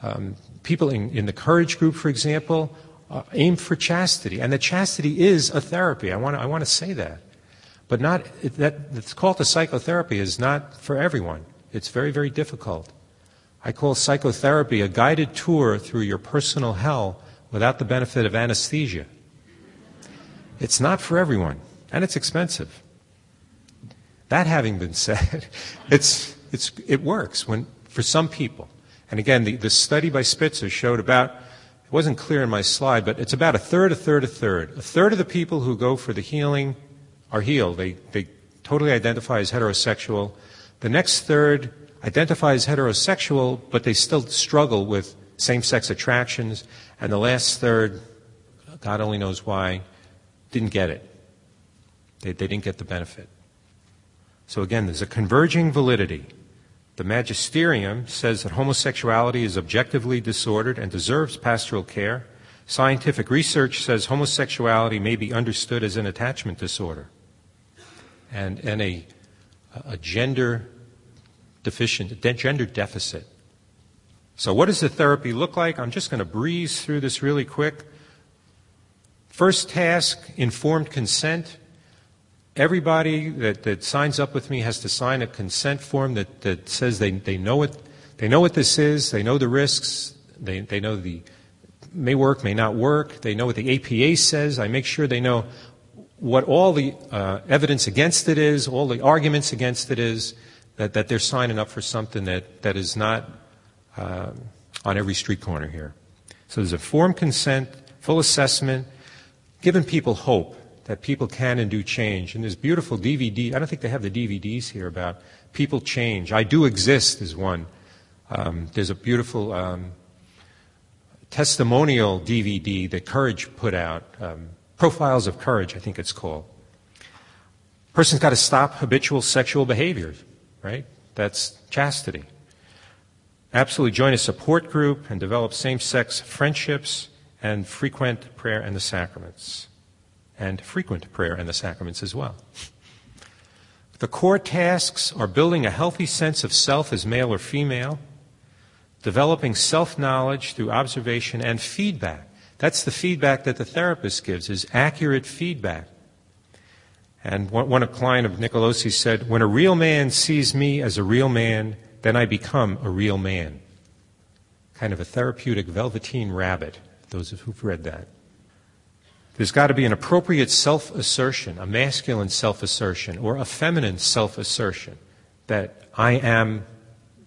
Um, people in, in, the Courage Group, for example, uh, aim for chastity. And the chastity is a therapy. I want to, I want to say that. But not, that, it's called a psychotherapy is not for everyone. It's very, very difficult. I call psychotherapy a guided tour through your personal hell without the benefit of anesthesia. It's not for everyone, and it's expensive. That having been said, it's, it's, it works when, for some people. And again, the, the study by Spitzer showed about, it wasn't clear in my slide, but it's about a third, a third, a third. A third of the people who go for the healing are healed. They, they totally identify as heterosexual. The next third identify as heterosexual, but they still struggle with same sex attractions. And the last third, God only knows why, didn't get it. They, they didn't get the benefit. So again, there's a converging validity. The magisterium says that homosexuality is objectively disordered and deserves pastoral care. Scientific research says homosexuality may be understood as an attachment disorder and, and a, a gender deficient, gender deficit. So, what does the therapy look like? I'm just going to breeze through this really quick. First task informed consent. Everybody that, that signs up with me has to sign a consent form that, that says they, they, know what, they know what this is, they know the risks, they, they know the may work, may not work, they know what the APA says. I make sure they know what all the uh, evidence against it is, all the arguments against it is, that, that they're signing up for something that, that is not uh, on every street corner here. So there's a form consent, full assessment, giving people hope that people can and do change. And there's beautiful DVD. I don't think they have the DVDs here about people change. I do exist is one. Um, there's a beautiful um, testimonial DVD that Courage put out. Um, Profiles of Courage, I think it's called. Person's got to stop habitual sexual behavior, right? That's chastity. Absolutely join a support group and develop same sex friendships and frequent prayer and the sacraments. And frequent prayer and the sacraments as well. The core tasks are building a healthy sense of self as male or female, developing self knowledge through observation and feedback. That's the feedback that the therapist gives, is accurate feedback. And one, a client of Nicolosi said, When a real man sees me as a real man, then I become a real man. Kind of a therapeutic velveteen rabbit, those who've read that. There's got to be an appropriate self assertion, a masculine self assertion, or a feminine self assertion that I am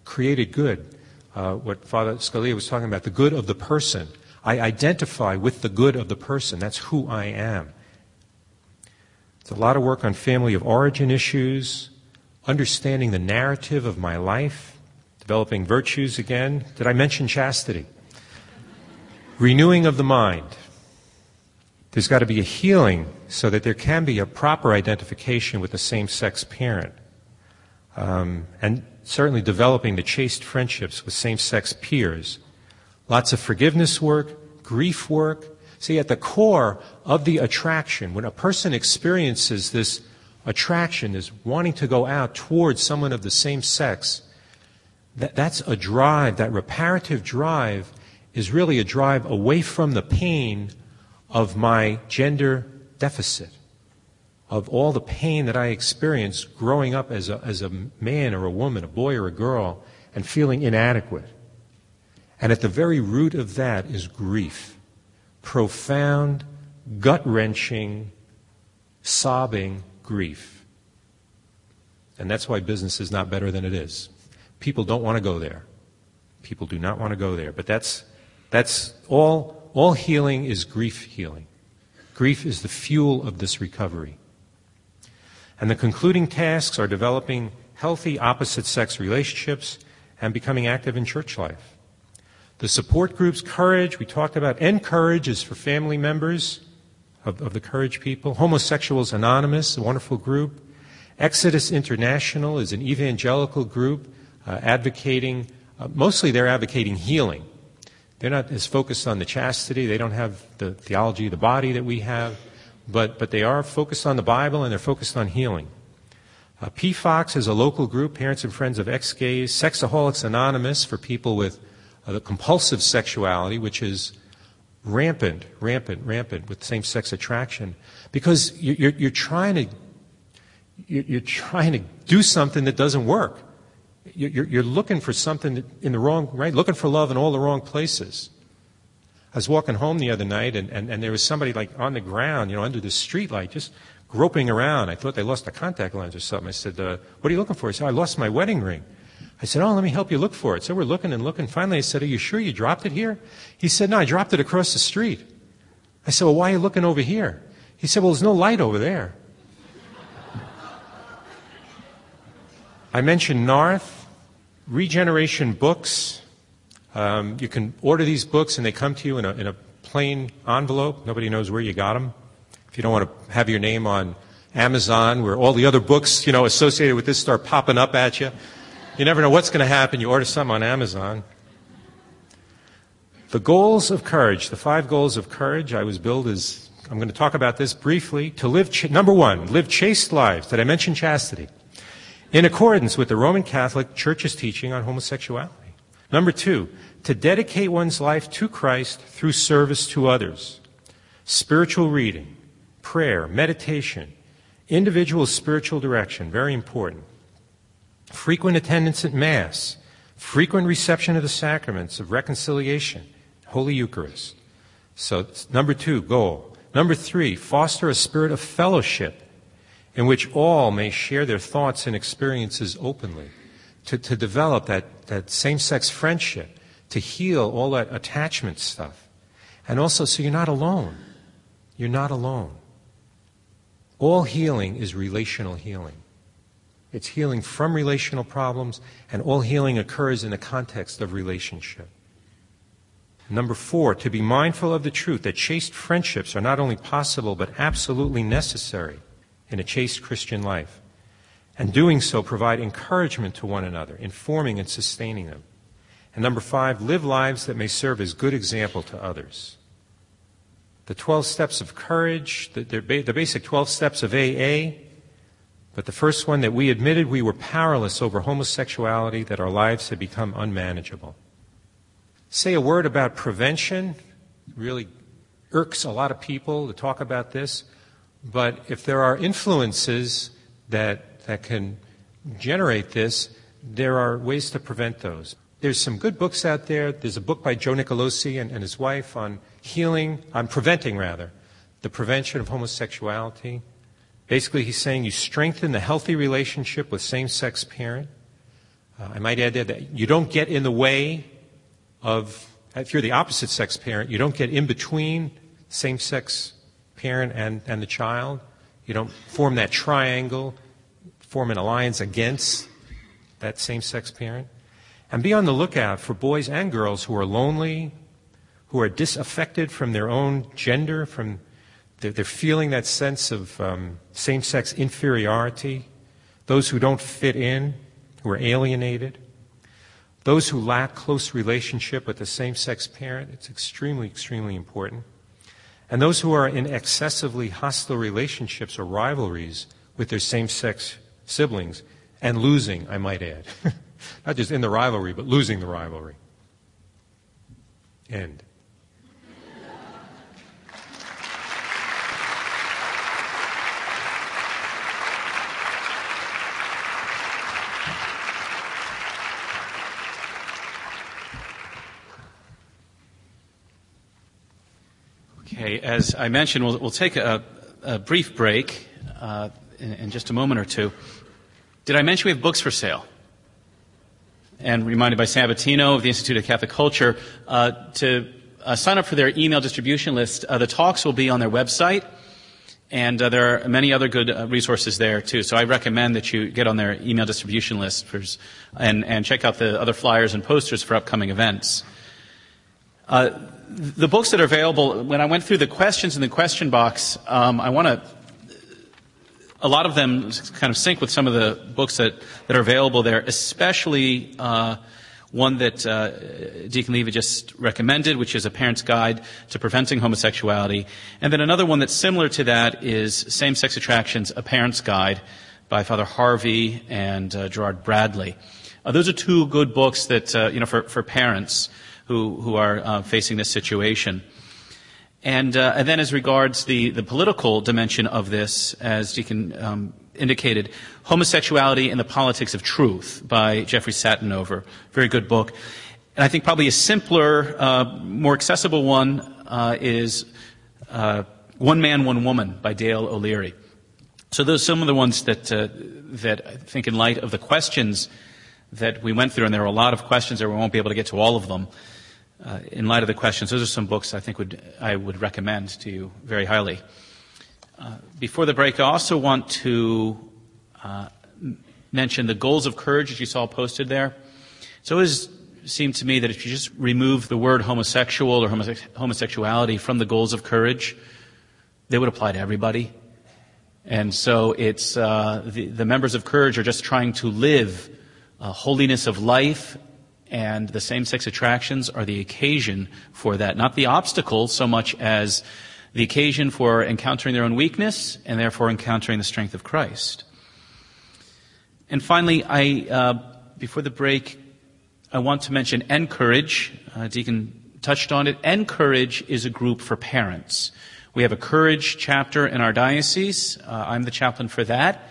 created good. Uh, what Father Scalia was talking about, the good of the person. I identify with the good of the person. That's who I am. It's a lot of work on family of origin issues, understanding the narrative of my life, developing virtues again. Did I mention chastity? Renewing of the mind. There's got to be a healing so that there can be a proper identification with the same sex parent. Um, and certainly developing the chaste friendships with same sex peers. Lots of forgiveness work, grief work. See, at the core of the attraction, when a person experiences this attraction is wanting to go out towards someone of the same sex, that, that's a drive, that reparative drive is really a drive away from the pain of my gender deficit, of all the pain that I experienced growing up as a, as a man or a woman, a boy or a girl, and feeling inadequate. And at the very root of that is grief. Profound, gut wrenching, sobbing grief. And that's why business is not better than it is. People don't want to go there. People do not want to go there. But that's, that's all, all healing is grief healing. Grief is the fuel of this recovery. And the concluding tasks are developing healthy opposite sex relationships and becoming active in church life. The support groups, Courage, we talked about, Encourage is for family members of, of the Courage people. Homosexuals Anonymous, a wonderful group. Exodus International is an evangelical group uh, advocating, uh, mostly they're advocating healing. They're not as focused on the chastity, they don't have the theology of the body that we have, but, but they are focused on the Bible and they're focused on healing. Uh, PFOX is a local group, Parents and Friends of Ex-Gays. Sexaholics Anonymous for people with uh, the compulsive sexuality, which is rampant, rampant, rampant with same-sex attraction because you're, you're trying to you're trying to do something that doesn't work. You're, looking for something in the wrong, right? Looking for love in all the wrong places. I was walking home the other night and, and, and there was somebody like on the ground, you know, under the streetlight, just groping around. I thought they lost a contact lens or something. I said, uh, what are you looking for? He said, I lost my wedding ring. I said, Oh, let me help you look for it. So we're looking and looking. Finally, I said, Are you sure you dropped it here? He said, No, I dropped it across the street. I said, Well, why are you looking over here? He said, Well, there's no light over there. I mentioned NARTH, Regeneration Books. Um, you can order these books and they come to you in a, in a plain envelope. Nobody knows where you got them. If you don't want to have your name on Amazon, where all the other books, you know, associated with this start popping up at you. You never know what's going to happen. You order something on Amazon. The goals of courage, the five goals of courage, I was billed as, I'm going to talk about this briefly. To live, number one, live chaste lives. Did I mention chastity? In accordance with the Roman Catholic Church's teaching on homosexuality. Number two, to dedicate one's life to Christ through service to others. Spiritual reading, prayer, meditation, individual spiritual direction, very important. Frequent attendance at Mass, frequent reception of the sacraments of reconciliation, Holy Eucharist. So, number two, goal. Number three, foster a spirit of fellowship in which all may share their thoughts and experiences openly. To, to develop that, that same sex friendship, to heal all that attachment stuff. And also, so you're not alone. You're not alone. All healing is relational healing. It's healing from relational problems, and all healing occurs in the context of relationship. Number four, to be mindful of the truth that chaste friendships are not only possible but absolutely necessary in a chaste Christian life. And doing so, provide encouragement to one another, informing and sustaining them. And number five, live lives that may serve as good example to others. The 12 steps of courage, the, the basic 12 steps of AA, but the first one that we admitted we were powerless over homosexuality, that our lives had become unmanageable say a word about prevention. really irks a lot of people to talk about this. But if there are influences that, that can generate this, there are ways to prevent those. There's some good books out there. There's a book by Joe Nicolosi and, and his wife on healing, on preventing rather, the prevention of homosexuality. Basically, he's saying you strengthen the healthy relationship with same sex parent. Uh, I might add that you don't get in the way of, if you're the opposite sex parent, you don't get in between same sex parent and, and the child. You don't form that triangle, form an alliance against that same sex parent. And be on the lookout for boys and girls who are lonely, who are disaffected from their own gender, from they're, they're feeling that sense of um, same sex inferiority, those who don't fit in, who are alienated. Those who lack close relationship with the same sex parent, it's extremely, extremely important. And those who are in excessively hostile relationships or rivalries with their same sex siblings, and losing, I might add. Not just in the rivalry, but losing the rivalry. End. Okay, as I mentioned, we'll, we'll take a, a, brief break uh, in, in, just a moment or two. Did I mention we have books for sale? And reminded by Sabatino of the Institute of Catholic Culture uh, to uh, sign up for their email distribution list. Uh, the talks will be on their website, and uh, there are many other good uh, resources there too. So I recommend that you get on their email distribution list for, and, and check out the other flyers and posters for upcoming events. Uh, the books that are available, when I went through the questions in the question box, um, I want to, a lot of them kind of sync with some of the books that, that are available there, especially uh, one that uh, Deacon Levy just recommended, which is A Parent's Guide to Preventing Homosexuality. And then another one that's similar to that is Same Sex Attractions, A Parent's Guide by Father Harvey and uh, Gerard Bradley. Uh, those are two good books that, uh, you know, for, for parents who, who are uh, facing this situation. And, uh, and, then as regards the, the political dimension of this, as Deacon um, indicated, Homosexuality and the Politics of Truth by Jeffrey Satinover. Very good book. And I think probably a simpler, uh, more accessible one uh, is uh, One Man, One Woman by Dale O'Leary. So those are some of the ones that, uh, that I think in light of the questions that we went through, and there are a lot of questions there, we won't be able to get to all of them uh, in light of the questions, those are some books I think would, I would recommend to you very highly. Uh, before the break, I also want to uh, mention the goals of courage that you saw posted there. So it seemed to me that if you just remove the word homosexual or homosexuality from the goals of courage, they would apply to everybody. And so it's uh, the, the members of Courage are just trying to live holiness of life, and the same-sex attractions are the occasion for that, not the obstacle so much as the occasion for encountering their own weakness and therefore encountering the strength of Christ. And finally, I, uh, before the break, I want to mention Encourage. Uh, Deacon touched on it. Encourage is a group for parents. We have a Courage chapter in our diocese. Uh, I'm the chaplain for that.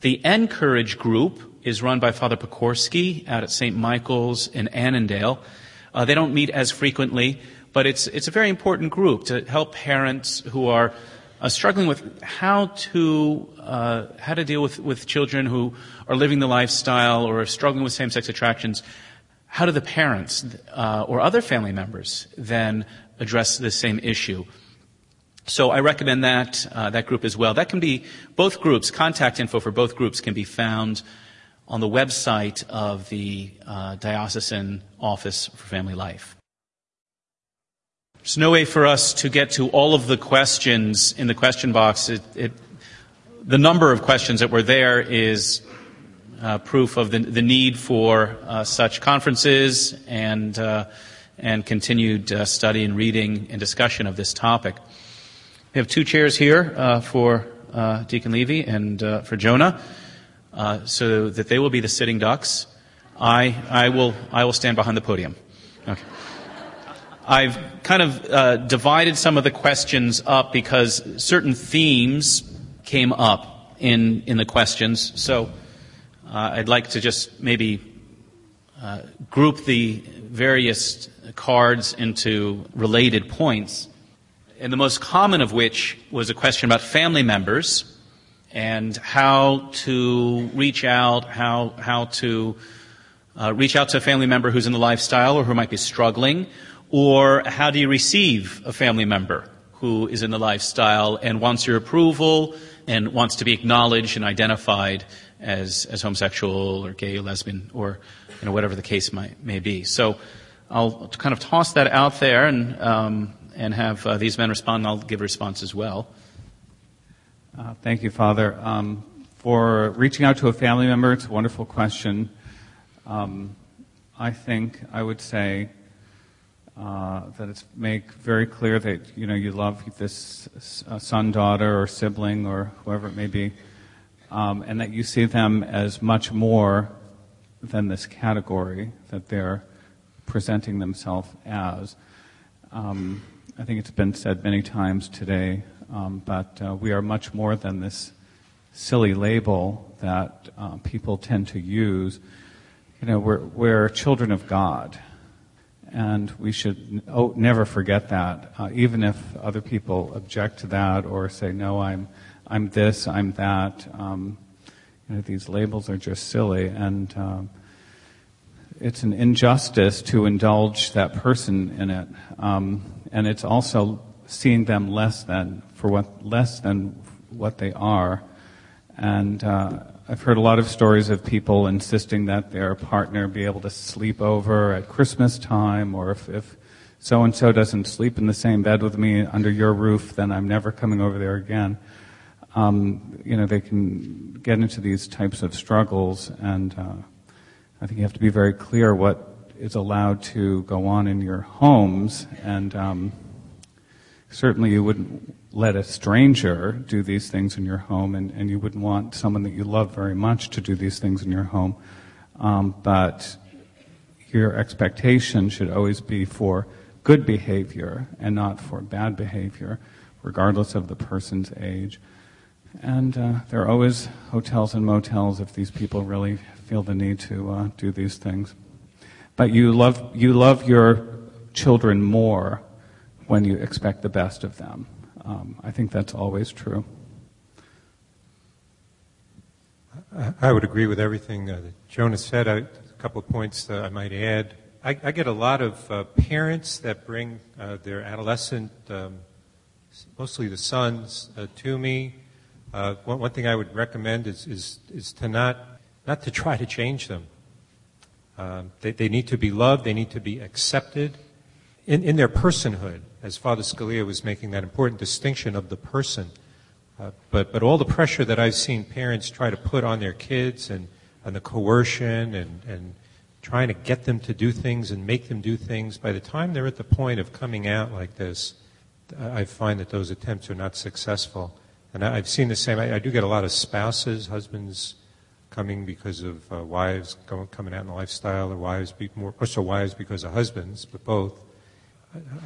The Encourage group is run by Father Pokorski out at St. Michael's in Annandale. Uh, they don't meet as frequently, but it's, it's a very important group to help parents who are uh, struggling with how to, uh, how to deal with, with children who are living the lifestyle or are struggling with same-sex attractions. How do the parents uh, or other family members then address the same issue? So I recommend that uh, that group as well. That can be both groups. Contact info for both groups can be found on the website of the uh, Diocesan Office for Family Life. There's no way for us to get to all of the questions in the question box. It, it, the number of questions that were there is uh, proof of the, the need for uh, such conferences and, uh, and continued uh, study and reading and discussion of this topic. We have two chairs here uh, for uh, Deacon Levy and for Jonah uh, so that they will be the sitting ducks. I, I, will, I will stand behind the podium. Okay. I've kind of uh, divided some of the questions up because certain themes came up in, in the questions. So uh, I'd like to just maybe uh, group the various cards into related points. And the most common of which was a question about family members and how to reach out, how, how to uh, reach out to a family member who's in the lifestyle or who might be struggling, or how do you receive a family member who is in the lifestyle and wants your approval and wants to be acknowledged and identified as, as homosexual or gay or lesbian or you know, whatever the case might, may be. So I'll kind of toss that out there and, um, and have uh, these men respond, and I'll give a response as well. Uh, thank you, Father. Um, for reaching out to a family member, it's a wonderful question. Um, I think I would say uh, that it's make very clear that you know you love this uh, son, daughter, or sibling, or whoever it may be, um, and that you see them as much more than this category that they're presenting themselves as. Um, I think it's been said many times today um, but uh, we are much more than this silly label that uh, people tend to use. You know, we're, we're children of God. And we should oh, never forget that, uh, even if other people object to that or say, no, I'm, I'm this, I'm that. Um, you know, these labels are just silly. And um, it's an injustice to indulge that person in it. Um, and it's also seeing them less than for what less than what they are. And uh, I've heard a lot of stories of people insisting that their partner be able to sleep over at Christmas time, or if, if so and so doesn't sleep in the same bed with me under your roof, then I'm never coming over there again. Um, you know, they can get into these types of struggles, and uh, I think you have to be very clear what is allowed to go on in your homes, and um, certainly you wouldn't let a stranger do these things in your home, and, and you wouldn't want someone that you love very much to do these things in your home. Um, but your expectation should always be for good behavior and not for bad behavior, regardless of the person's age. And uh, there are always hotels and motels if these people really feel the need to uh, do these things. But you love you love your children more when you expect the best of them. Um, I think that's always true. I would agree with everything uh, that Jonah said. I, a couple of points that I might add. I, I get a lot of uh, parents that bring uh, their adolescent, um, mostly the sons, uh, to me. Uh, one, one, thing I would recommend is, is, is to not, not to try to change them. Um, they, they need to be loved. They need to be accepted in, in their personhood as Father Scalia was making that important distinction of the person. Uh, but, but all the pressure that I've seen parents try to put on their kids and, and the coercion and, and trying to get them to do things and make them do things, by the time they're at the point of coming out like this, I find that those attempts are not successful. And I've seen the same. I, I do get a lot of spouses, husbands coming because of uh, wives coming out in the lifestyle, or wives be, more, or so wives because of husbands, but both.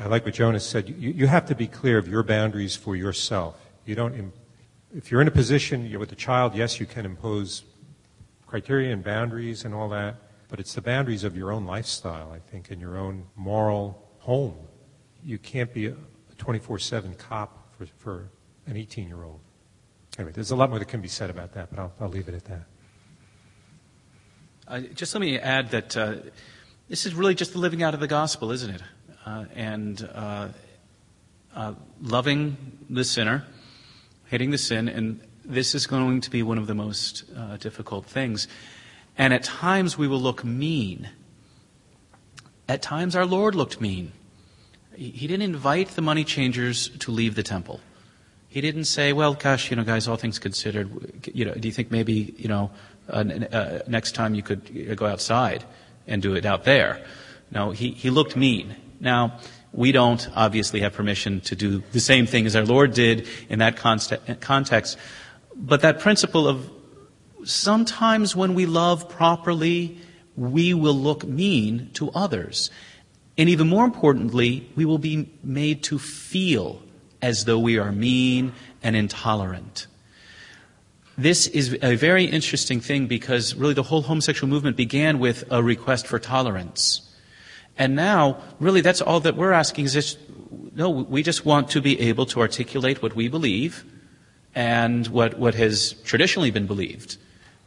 I, like what Jonas said. You, you have to be clear of your boundaries for yourself. You don't. If you're in a position with a child, yes, you can impose criteria and boundaries and all that, but it's the boundaries of your own lifestyle, I think, and your own moral home. You can't be a 24 7 cop for, for an 18 year old. Anyway, there's a lot more that can be said about that, but I'll, I'll leave it at that. Uh, just let me add that uh, this is really just the living out of the gospel, isn't it? Uh, and uh, uh, loving the sinner, hating the sin, and this is going to be one of the most difficult things. And at times we will look mean. At times our Lord looked mean. He didn't invite the money changers to leave the temple. He didn't say, well, gosh, you know, guys, all things considered, you know, do you think maybe, you know, uh, uh, next time you could go outside and do it out there? No, he, he looked mean. Now, we don't obviously have permission to do the same thing as our Lord did in that context. But that principle of sometimes when we love properly, we will look mean to others. And even more importantly, we will be made to feel as though we are mean and intolerant. This is a very interesting thing because really the whole homosexual movement began with a request for tolerance. And now, really, that's all that we're asking is just, no, we just want to be able to articulate what we believe and what, what has traditionally been believed.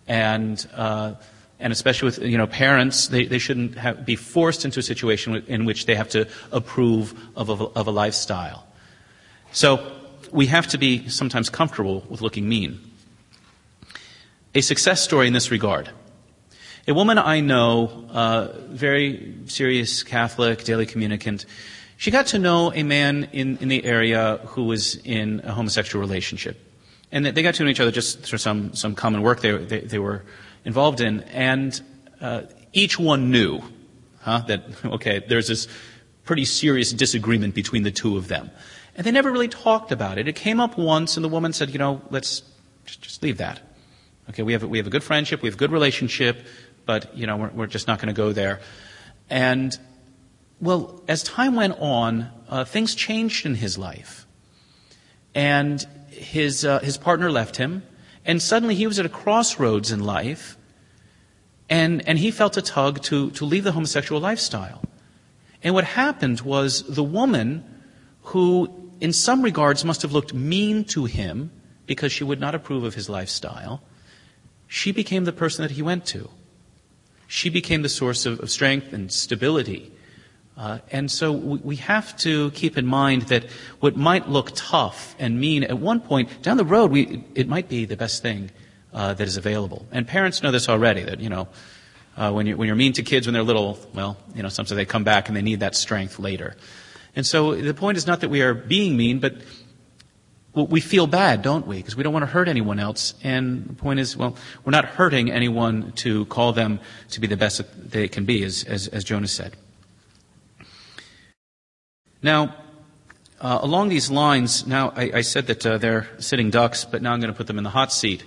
And, uh, and especially with you know parents, they, they shouldn't have, be forced into a situation in which they have to approve of a, of a lifestyle. So we have to be sometimes comfortable with looking mean. A success story in this regard. A woman I know, uh, very serious Catholic, daily communicant, she got to know a man in, in the area who was in a homosexual relationship. And they got to know each other just through some, some common work they, they, they were involved in. And uh, each one knew huh, that, okay, there's this pretty serious disagreement between the two of them. And they never really talked about it. It came up once, and the woman said, you know, let's just, just leave that. Okay, we have, we have a good friendship, we have a good relationship, but, you know, we're, we're just not going to go there. And, well, as time went on, uh, things changed in his life. And his, uh, his partner left him, and suddenly he was at a crossroads in life, and, and he felt a tug to, to leave the homosexual lifestyle. And what happened was the woman who in some regards must have looked mean to him because she would not approve of his lifestyle, she became the person that he went to. She became the source of, of strength and stability. Uh, and so we, we, have to keep in mind that what might look tough and mean at one point down the road, we, it might be the best thing uh, that is available. And parents know this already. That you know, uh, when you when you're mean to kids when they're little, well, you know, sometimes they come back and they need that strength later. And so the point is not that we are being mean, but we feel bad, don't we? Because we don't want to hurt anyone else. And the point is, well, we're not hurting anyone to call them to be the best they can be, as, as, as Jonas said. Now, uh, along these lines, now I, I said that uh, they're sitting ducks, but now I'm going to put them in the hot seat,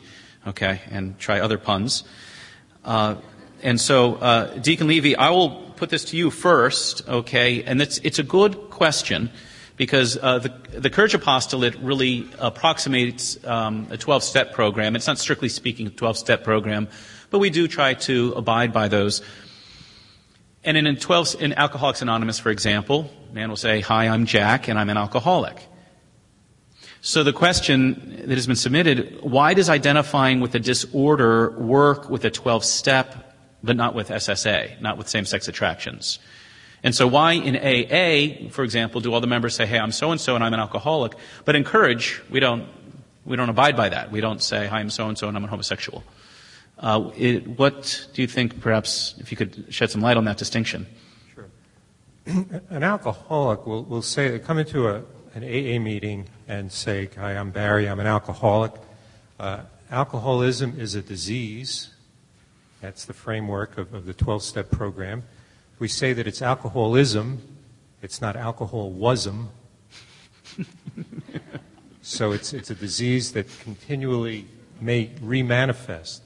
okay, and try other puns. Uh, and so, uh, Deacon Levy, I will put this to you first, okay? And it's, it's a good question because uh, the, the Courage Apostolate really approximates um, a 12 step program. It's not strictly speaking a 12 step program, but we do try to abide by those. And in, 12, in Alcoholics Anonymous, for example, a man will say, Hi, I'm Jack, and I'm an alcoholic. So the question that has been submitted, why does identifying with a disorder work with a 12 step but not with SSA, not with same-sex attractions. And so why in AA, for example, do all the members say, hey, I'm so-and-so and I'm an alcoholic, but in Courage, we don't, we don't abide by that. We don't say, hi, I'm so-and-so and I'm a homosexual. Uh, it, what do you think, perhaps, if you could shed some light on that distinction? Sure. An alcoholic will, will say, come into a, an AA meeting and say, Hi, I'm Barry, I'm an alcoholic. Uh, alcoholism is a disease. That's the framework of, of the 12 step program. We say that it's alcoholism, it's not alcoholism. so it's, it's a disease that continually may remanifest.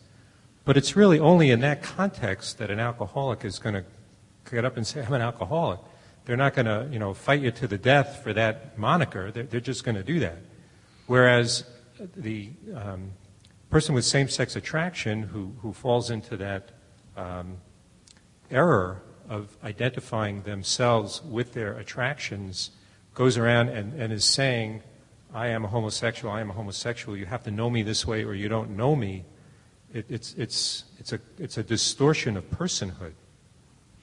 But it's really only in that context that an alcoholic is going to get up and say, I'm an alcoholic. They're not going to, you know, fight you to the death for that moniker. They're, they're just going to do that. Whereas the um, person with same-sex attraction who, who falls into that um, error of identifying themselves with their attractions goes around and, and is saying, I am a homosexual, I am a homosexual, you have to know me this way or you don't know me, it, it's, it's, it's, a, it's a distortion of personhood.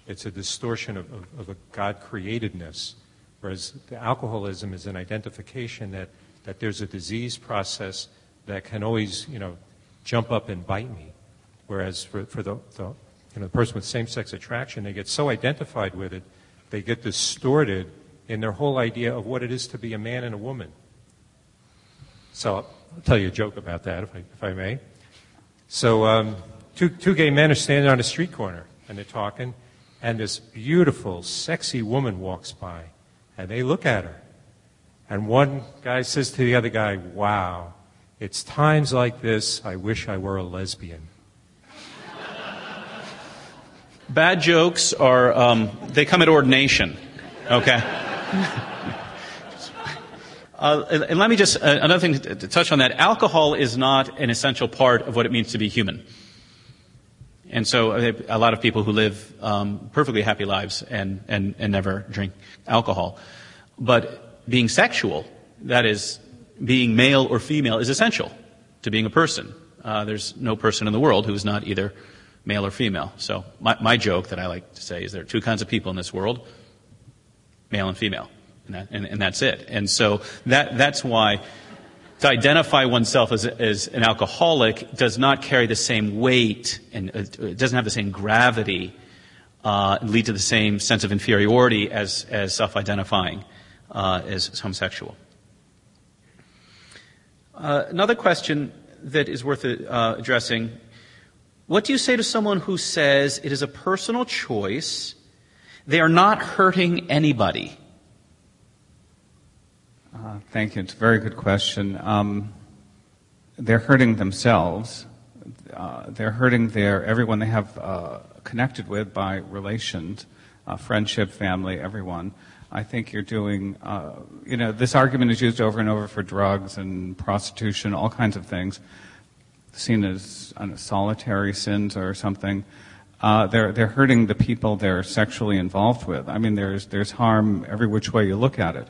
It's a distortion of, of, of a God createdness. Whereas the alcoholism is an identification that, that there's a disease process that can always, you know, jump up and bite me. Whereas for, for the, the, you know, the person with same-sex attraction, they get so identified with it, they get distorted in their whole idea of what it is to be a man and a woman. So I'll tell you a joke about that, if I, if I may. So um, two, two gay men are standing on a street corner, and they're talking, and this beautiful, sexy woman walks by, and they look at her. And one guy says to the other guy, Wow, it's times like this I wish I were a lesbian. Bad jokes are, um, they come at ordination, okay? Uh, and let me just, uh, another thing to, to, touch on that. Alcohol is not an essential part of what it means to be human. And so uh, a lot of people who live um, perfectly happy lives and, and, and never drink alcohol. But being sexual, that is, being male or female, is essential to being a person. Uh, there's no person in the world who is not either male or female. So my, my joke that I like to say is there are two kinds of people in this world, male and female. And, that, and, and that's it. And so that, that's why to identify oneself as, as an alcoholic does not carry the same weight and uh, it doesn't have the same gravity uh, lead to the same sense of inferiority as, as self-identifying uh, as homosexual. Uh, another question that is worth uh, addressing what do you say to someone who says it is a personal choice they are not hurting anybody uh, thank you. It's a very good question. Um, they're hurting themselves. Uh, they're hurting their everyone they have uh, connected with by relations, uh, friendship, family, everyone. I think you're doing. Uh, you know, this argument is used over and over for drugs and prostitution, all kinds of things, seen as solitary sins or something. Uh, they're they're hurting the people they're sexually involved with. I mean, there's there's harm every which way you look at it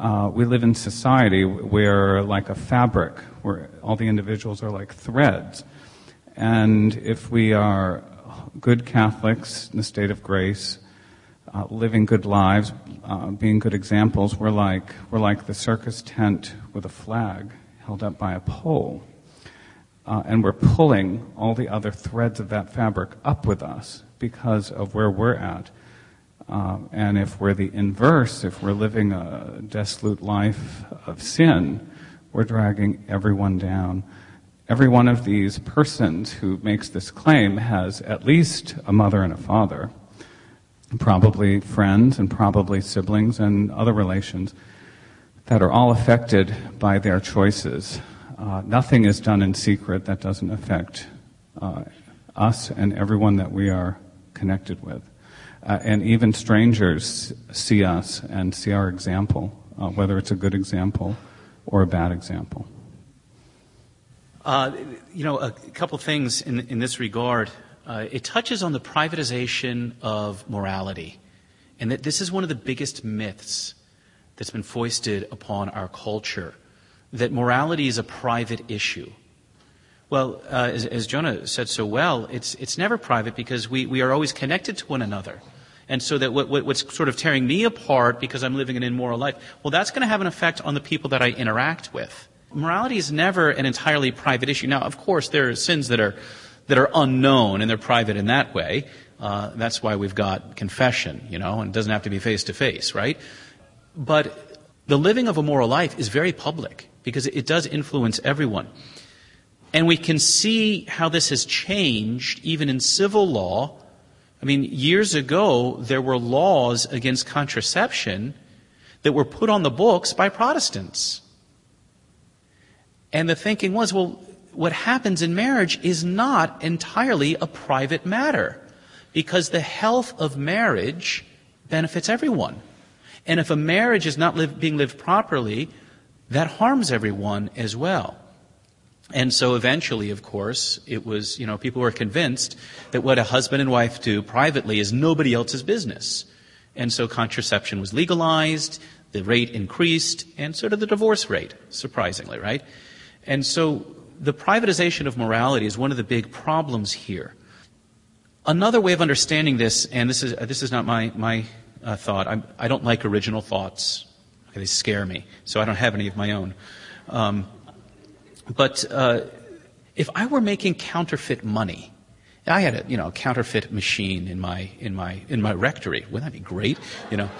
uh, we live in society where, like a fabric, where all the individuals are like threads. And if we are good Catholics in the state of grace, uh, living good lives, uh, being good examples, we're like, we're like the circus tent with a flag held up by a pole. Uh, and we're pulling all the other threads of that fabric up with us because of where we're at. Uh, and if we're the inverse, if we're living a dissolute life of sin, we're dragging everyone down. Every one of these persons who makes this claim has at least a mother and a father, probably friends and probably siblings and other relations that are all affected by their choices. Uh, nothing is done in secret that doesn't affect uh, us and everyone that we are connected with. Uh, and even strangers see us and see our example, uh, whether it's a good example or a bad example. Uh, you know, a couple things in, in this regard. Uh, it touches on the privatization of morality, and that this is one of the biggest myths that's been foisted upon our culture that morality is a private issue. Well, uh, as, as, Jonah said so well, it's, it's never private because we, we are always connected to one another. And so that what, what's sort of tearing me apart because I'm living an immoral life, well, that's going to have an effect on the people that I interact with. Morality is never an entirely private issue. Now, of course, there are sins that are, that are unknown and they're private in that way. Uh, that's why we've got confession, you know, and it doesn't have to be face to face, right? But the living of a moral life is very public because it does influence everyone. And we can see how this has changed even in civil law. I mean, years ago, there were laws against contraception that were put on the books by Protestants. And the thinking was, well, what happens in marriage is not entirely a private matter because the health of marriage benefits everyone. And if a marriage is not live, being lived properly, that harms everyone as well. And so eventually, of course, it was, you know, people were convinced that what a husband and wife do privately is nobody else's business. And so contraception was legalized, the rate increased, and so did the divorce rate, surprisingly, right? And so the privatization of morality is one of the big problems here. Another way of understanding this, and this is, this is not my, my uh, thought, I'm, I do not like original thoughts. They scare me, so I don't have any of my own. Um, but uh, if I were making counterfeit money, I had a you know counterfeit machine in my in my in my rectory. Wouldn't that be great? You know,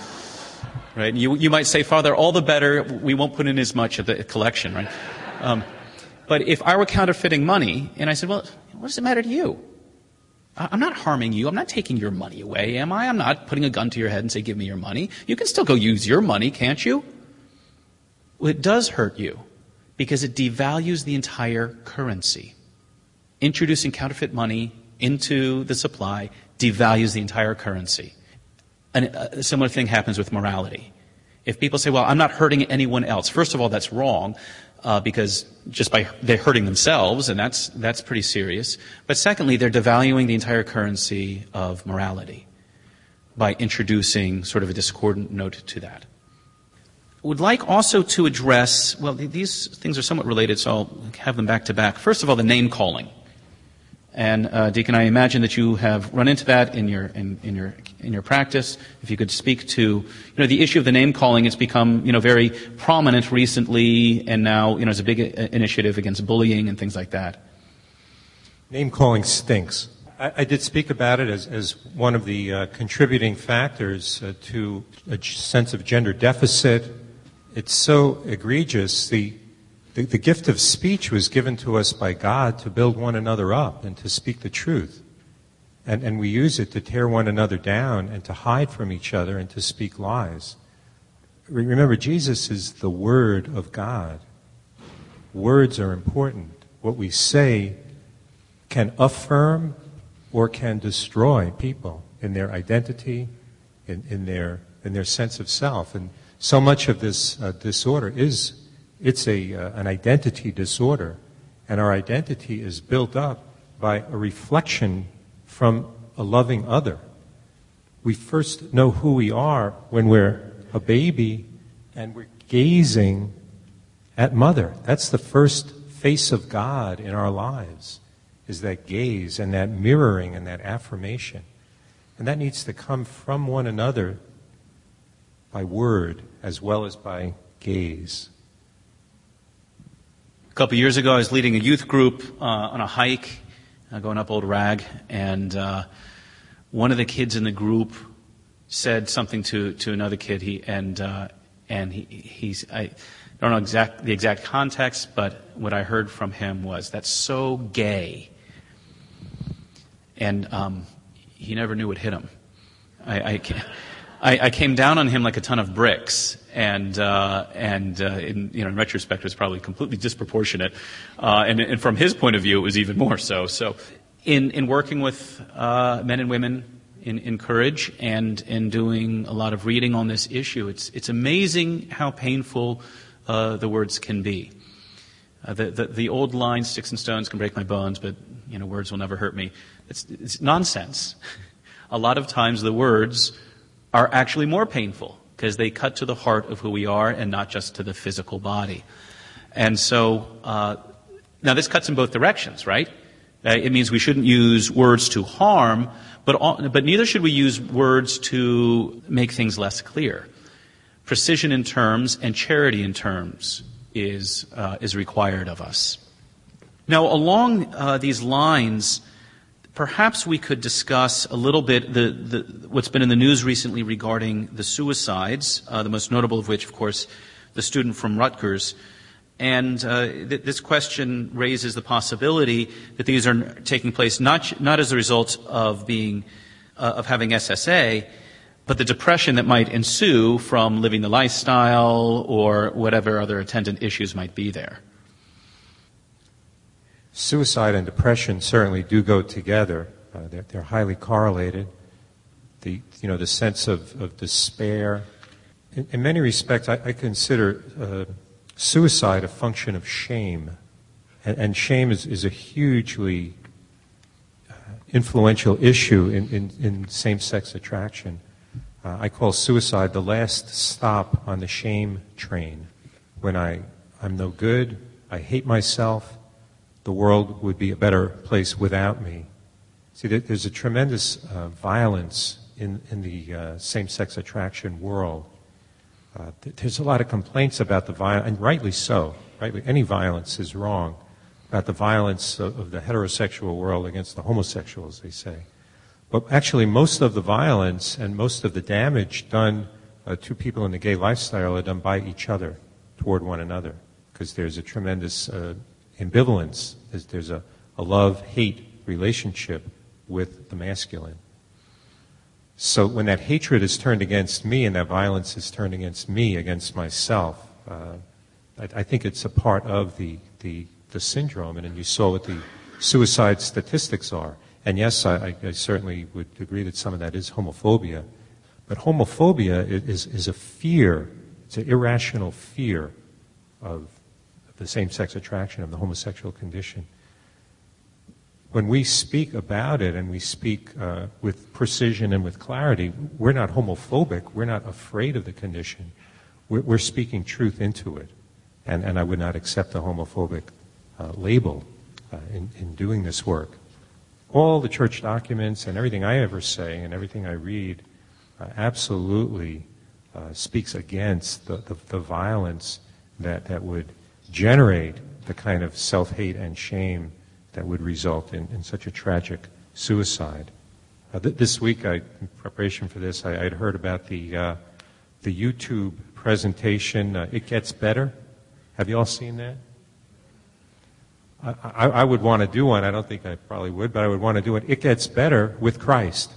right? You you might say, Father, all the better. We won't put in as much of the collection, right? Um, but if I were counterfeiting money, and I said, well, what does it matter to you? I'm not harming you. I'm not taking your money away, am I? I'm not putting a gun to your head and say, give me your money. You can still go use your money, can't you? Well, it does hurt you because it devalues the entire currency. Introducing counterfeit money into the supply devalues the entire currency. And uh, a similar thing happens with morality. If people say, well, I'm not hurting anyone else, first of all, that's wrong uh, because just by they're hurting themselves, and that's that's pretty serious. But secondly, they're devaluing the entire currency of morality by introducing sort of a discordant note to that. Would like also to address well, these things are somewhat related, so I'll have them back to back. First of all, the name calling. And uh, Deacon, I imagine that you have run into that in your in, in, your in your practice. If you could speak to you know the issue of the name calling, it's become you know very prominent recently, and now you know there's a big uh, initiative against bullying and things like that. Name calling stinks. I, I did speak about it as as one of the uh, contributing factors uh, to a sense of gender deficit. It's so egregious. The the, the gift of speech was given to us by God to build one another up and to speak the truth. And, and we use it to tear one another down and to hide from each other and to speak lies. Remember, Jesus is the Word of God. Words are important. What we say can affirm or can destroy people in their identity, in, in, their, in their sense of self. And so much of this uh, disorder is it's a, uh, an identity disorder, and our identity is built up by a reflection from a loving other. We first know who we are when we're a baby and we're gazing at mother. That's the first face of God in our lives, is that gaze and that mirroring and that affirmation. And that needs to come from one another by word as well as by gaze. A couple years ago, I was leading a youth group uh, on a hike, uh, going up Old Rag, and uh, one of the kids in the group said something to, to another kid. He and uh, and he, he's I don't know exact the exact context, but what I heard from him was that's so gay, and um, he never knew what hit him. I, I, I, I came down on him like a ton of bricks, and uh, and uh, in you know in retrospect it was probably completely disproportionate, uh, and, and from his point of view it was even more so. So, in in working with uh, men and women in, in courage and in doing a lot of reading on this issue, it's it's amazing how painful uh, the words can be. Uh, the, the, the old line, "Sticks and stones can break my bones, but you know words will never hurt me." It's, it's nonsense. a lot of times the words are actually more painful because they cut to the heart of who we are and not just to the physical body. And so, uh, now this cuts in both directions, right? Uh, it means we shouldn't use words to harm, but, all, but neither should we use words to make things less clear. Precision in terms and charity in terms is, uh, is required of us. Now, along uh, these lines, perhaps we could discuss a little bit the, the, what's been in the news recently regarding the suicides, uh, the most notable of which, of course, the student from Rutgers. And uh, th- this question raises the possibility that these are taking place not, not as a result of being uh, of having SSA, but the depression that might ensue from living the lifestyle or whatever other attendant issues might be there. Suicide and depression certainly do go together. Uh, they're, they're, highly correlated. The, you know, the sense of, of despair. In, in many respects, I, I consider uh, suicide a function of shame. And, and shame is, is a hugely uh, influential issue in, in, in same sex attraction. Uh, I call suicide the last stop on the shame train. When I, I'm no good, I hate myself, the world would be a better place without me. See, there's a tremendous uh, violence in, in the uh, same sex attraction world. Uh, there's a lot of complaints about the violence, and rightly so. Rightly, any violence is wrong about the violence of, of the heterosexual world against the homosexuals, they say. But actually, most of the violence and most of the damage done uh, to people in the gay lifestyle are done by each other toward one another because there's a tremendous uh, ambivalence. There's, there's a, a love hate relationship with the masculine. So when that hatred is turned against me and that violence is turned against me, against myself, uh, I, I, think it's a part of the, the, the syndrome. And, and you saw what the suicide statistics are. And yes, I, I, certainly would agree that some of that is homophobia. But homophobia is, is a fear, it's an irrational fear of the same sex attraction, of the homosexual condition. When we speak about it and we speak uh, with precision and with clarity, we're not homophobic. We're not afraid of the condition. We're, we're speaking truth into it. And, and I would not accept a homophobic uh, label uh, in, in doing this work. All the church documents and everything I ever say and everything I read uh, absolutely uh, speaks against the, the, the violence that, that would generate the kind of self hate and shame that would result in, in such a tragic suicide. Uh, th- this week, I, in preparation for this, I, would heard about the, uh, the YouTube presentation, uh, It Gets Better. Have you all seen that? I, I, I would want to do one. I don't think I probably would, but I would want to do it. It gets better with Christ.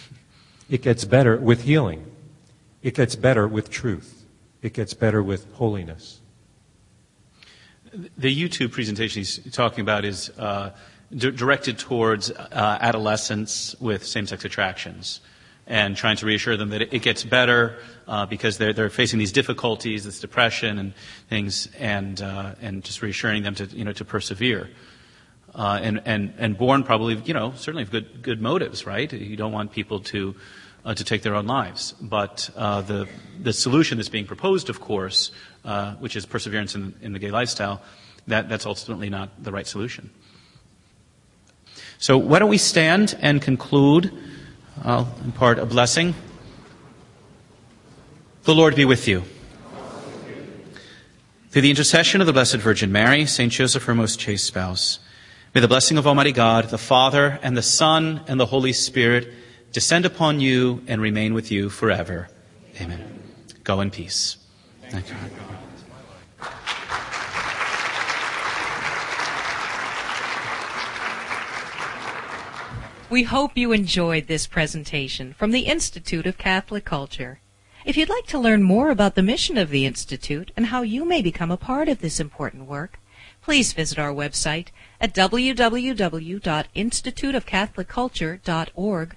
it gets better with healing. It gets better with truth. It gets better with holiness. The YouTube presentation he's talking about is uh, d- directed towards uh, adolescents with same-sex attractions and trying to reassure them that it, gets better uh, because they're, they're facing these difficulties, this depression and things, and, uh, and just reassuring them to, you know, to persevere. Uh, and, and, and born probably, you know, certainly of good, good motives, right? You don't want people to, uh, to take their own lives. But uh, the, the solution that's being proposed, of course, uh, which is perseverance in, in the gay lifestyle, that, that's ultimately not the right solution. So why don't we stand and conclude, I'll impart a blessing. The Lord be with you. Through the intercession of the Blessed Virgin Mary, St. Joseph, her most chaste spouse, may the blessing of Almighty God, the Father, and the Son, and the Holy Spirit descend upon you and remain with you forever. Amen. Go in peace. Thank. We hope you enjoyed this presentation from the Institute of Catholic Culture. If you'd like to learn more about the mission of the Institute and how you may become a part of this important work, please visit our website at www.instituteofcatholicculture.org